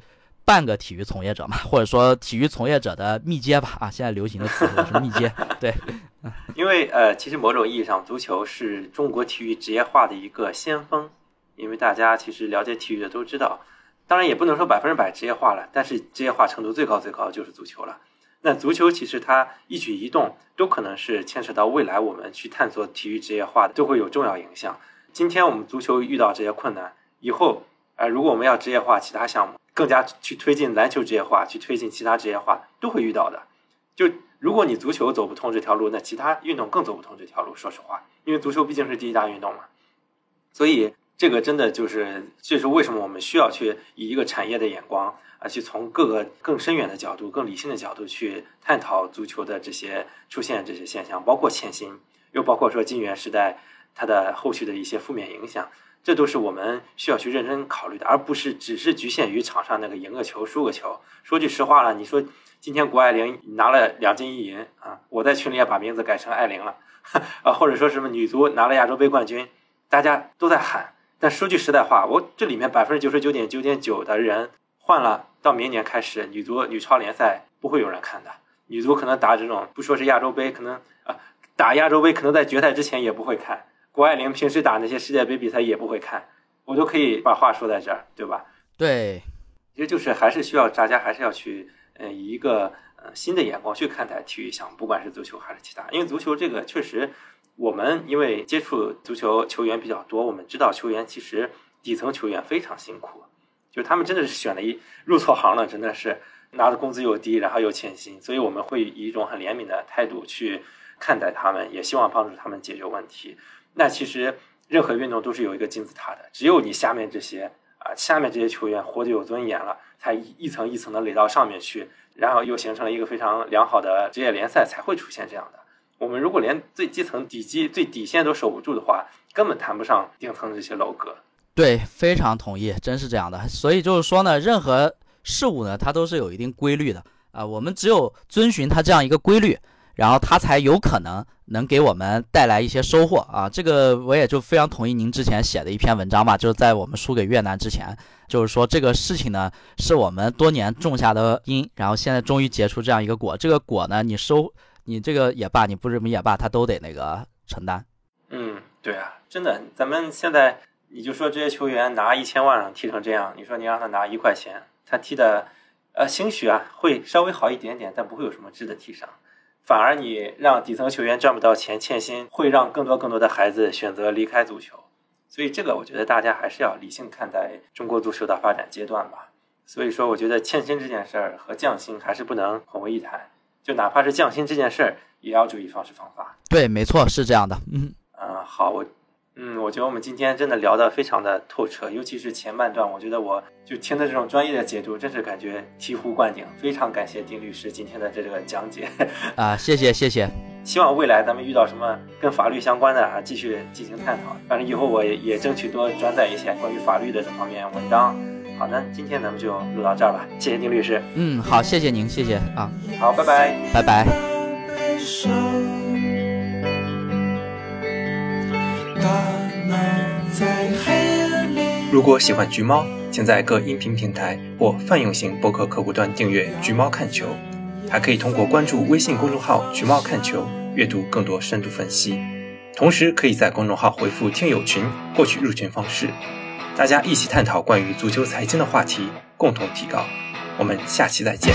Speaker 1: 半个体育从业者嘛，或者说体育从业者的密接吧啊，现在流行的词是密接，对。[LAUGHS]
Speaker 2: 因为呃，其实某种意义上，足球是中国体育职业化的一个先锋。因为大家其实了解体育的都知道，当然也不能说百分之百职业化了，但是职业化程度最高最高就是足球了。那足球其实它一举一动都可能是牵扯到未来我们去探索体育职业化的，都会有重要影响。今天我们足球遇到这些困难，以后呃，如果我们要职业化其他项目，更加去推进篮球职业化，去推进其他职业化，都会遇到的。就如果你足球走不通这条路，那其他运动更走不通这条路。说实话，因为足球毕竟是第一大运动嘛，所以。这个真的就是，这是为什么我们需要去以一个产业的眼光啊，去从各个更深远的角度、更理性的角度去探讨足球的这些出现这些现象，包括欠薪，又包括说金元时代它的后续的一些负面影响，这都是我们需要去认真考虑的，而不是只是局限于场上那个赢个球、输个球。说句实话了，你说今天谷爱凌拿了两金一银啊，我在群里也把名字改成艾琳了 [LAUGHS] 啊，或者说什么女足拿了亚洲杯冠军，大家都在喊。但说句实在话，我这里面百分之九十九点九点九的人换了，到明年开始，女足女超联赛不会有人看的。女足可能打这种不说是亚洲杯，可能啊打亚洲杯，可能在决赛之前也不会看。谷爱凌平时打那些世界杯比赛也不会看，我都可以把话说在这儿，对吧？
Speaker 1: 对，
Speaker 2: 其实就是还是需要大家还是要去，呃，以一个呃新的眼光去看待体育项目，不管是足球还是其他，因为足球这个确实。我们因为接触足球球员比较多，我们知道球员其实底层球员非常辛苦，就他们真的是选了一入错行了，真的是拿的工资又低，然后又欠薪，所以我们会以一种很怜悯的态度去看待他们，也希望帮助他们解决问题。那其实任何运动都是有一个金字塔的，只有你下面这些啊，下面这些球员活得有尊严了，才一层一层的垒到上面去，然后又形成了一个非常良好的职业联赛，才会出现这样的。我们如果连最基层底基、最底线都守不住的话，根本谈不上顶层这些楼阁。
Speaker 1: 对，非常同意，真是这样的。所以就是说呢，任何事物呢，它都是有一定规律的啊。我们只有遵循它这样一个规律，然后它才有可能能给我们带来一些收获啊。这个我也就非常同意您之前写的一篇文章吧，就是在我们输给越南之前，就是说这个事情呢，是我们多年种下的因，然后现在终于结出这样一个果。这个果呢，你收。你这个也罢，你不什么也罢，他都得那个承担。
Speaker 2: 嗯，对啊，真的，咱们现在你就说这些球员拿一千万踢成这样，你说你让他拿一块钱，他踢的，呃，兴许啊会稍微好一点点，但不会有什么质的提升。反而你让底层球员赚不到钱，欠薪，会让更多更多的孩子选择离开足球。所以这个我觉得大家还是要理性看待中国足球的发展阶段吧。所以说，我觉得欠薪这件事儿和降薪还是不能混为一谈。就哪怕是降薪这件事儿，也要注意方式方法。
Speaker 1: 对，没错，是这样的。
Speaker 2: 嗯，啊，好，我，嗯，我觉得我们今天真的聊得非常的透彻，尤其是前半段，我觉得我就听的这种专业的解读，真是感觉醍醐灌顶。非常感谢丁律师今天的这个讲解。[LAUGHS]
Speaker 1: 啊，谢谢，谢谢。[LAUGHS]
Speaker 2: 希望未来咱们遇到什么跟法律相关的啊，继续进行探讨。反正以后我也也争取多转载一些关于法律的这方面文章。好的，今天咱们就录到这儿吧。谢谢丁律师。
Speaker 1: 嗯，好，谢谢您，谢谢啊。
Speaker 2: 好，拜拜，
Speaker 1: 拜拜。
Speaker 2: 如果喜欢橘猫，请在各音频平台或泛用型播客客户端订阅《橘猫看球》，还可以通过关注微信公众号“橘猫看球”阅读更多深度分析。同时，可以在公众号回复“听友群”获取入群方式。大家一起探讨关于足球财经的话题，共同提高。我们下期再见。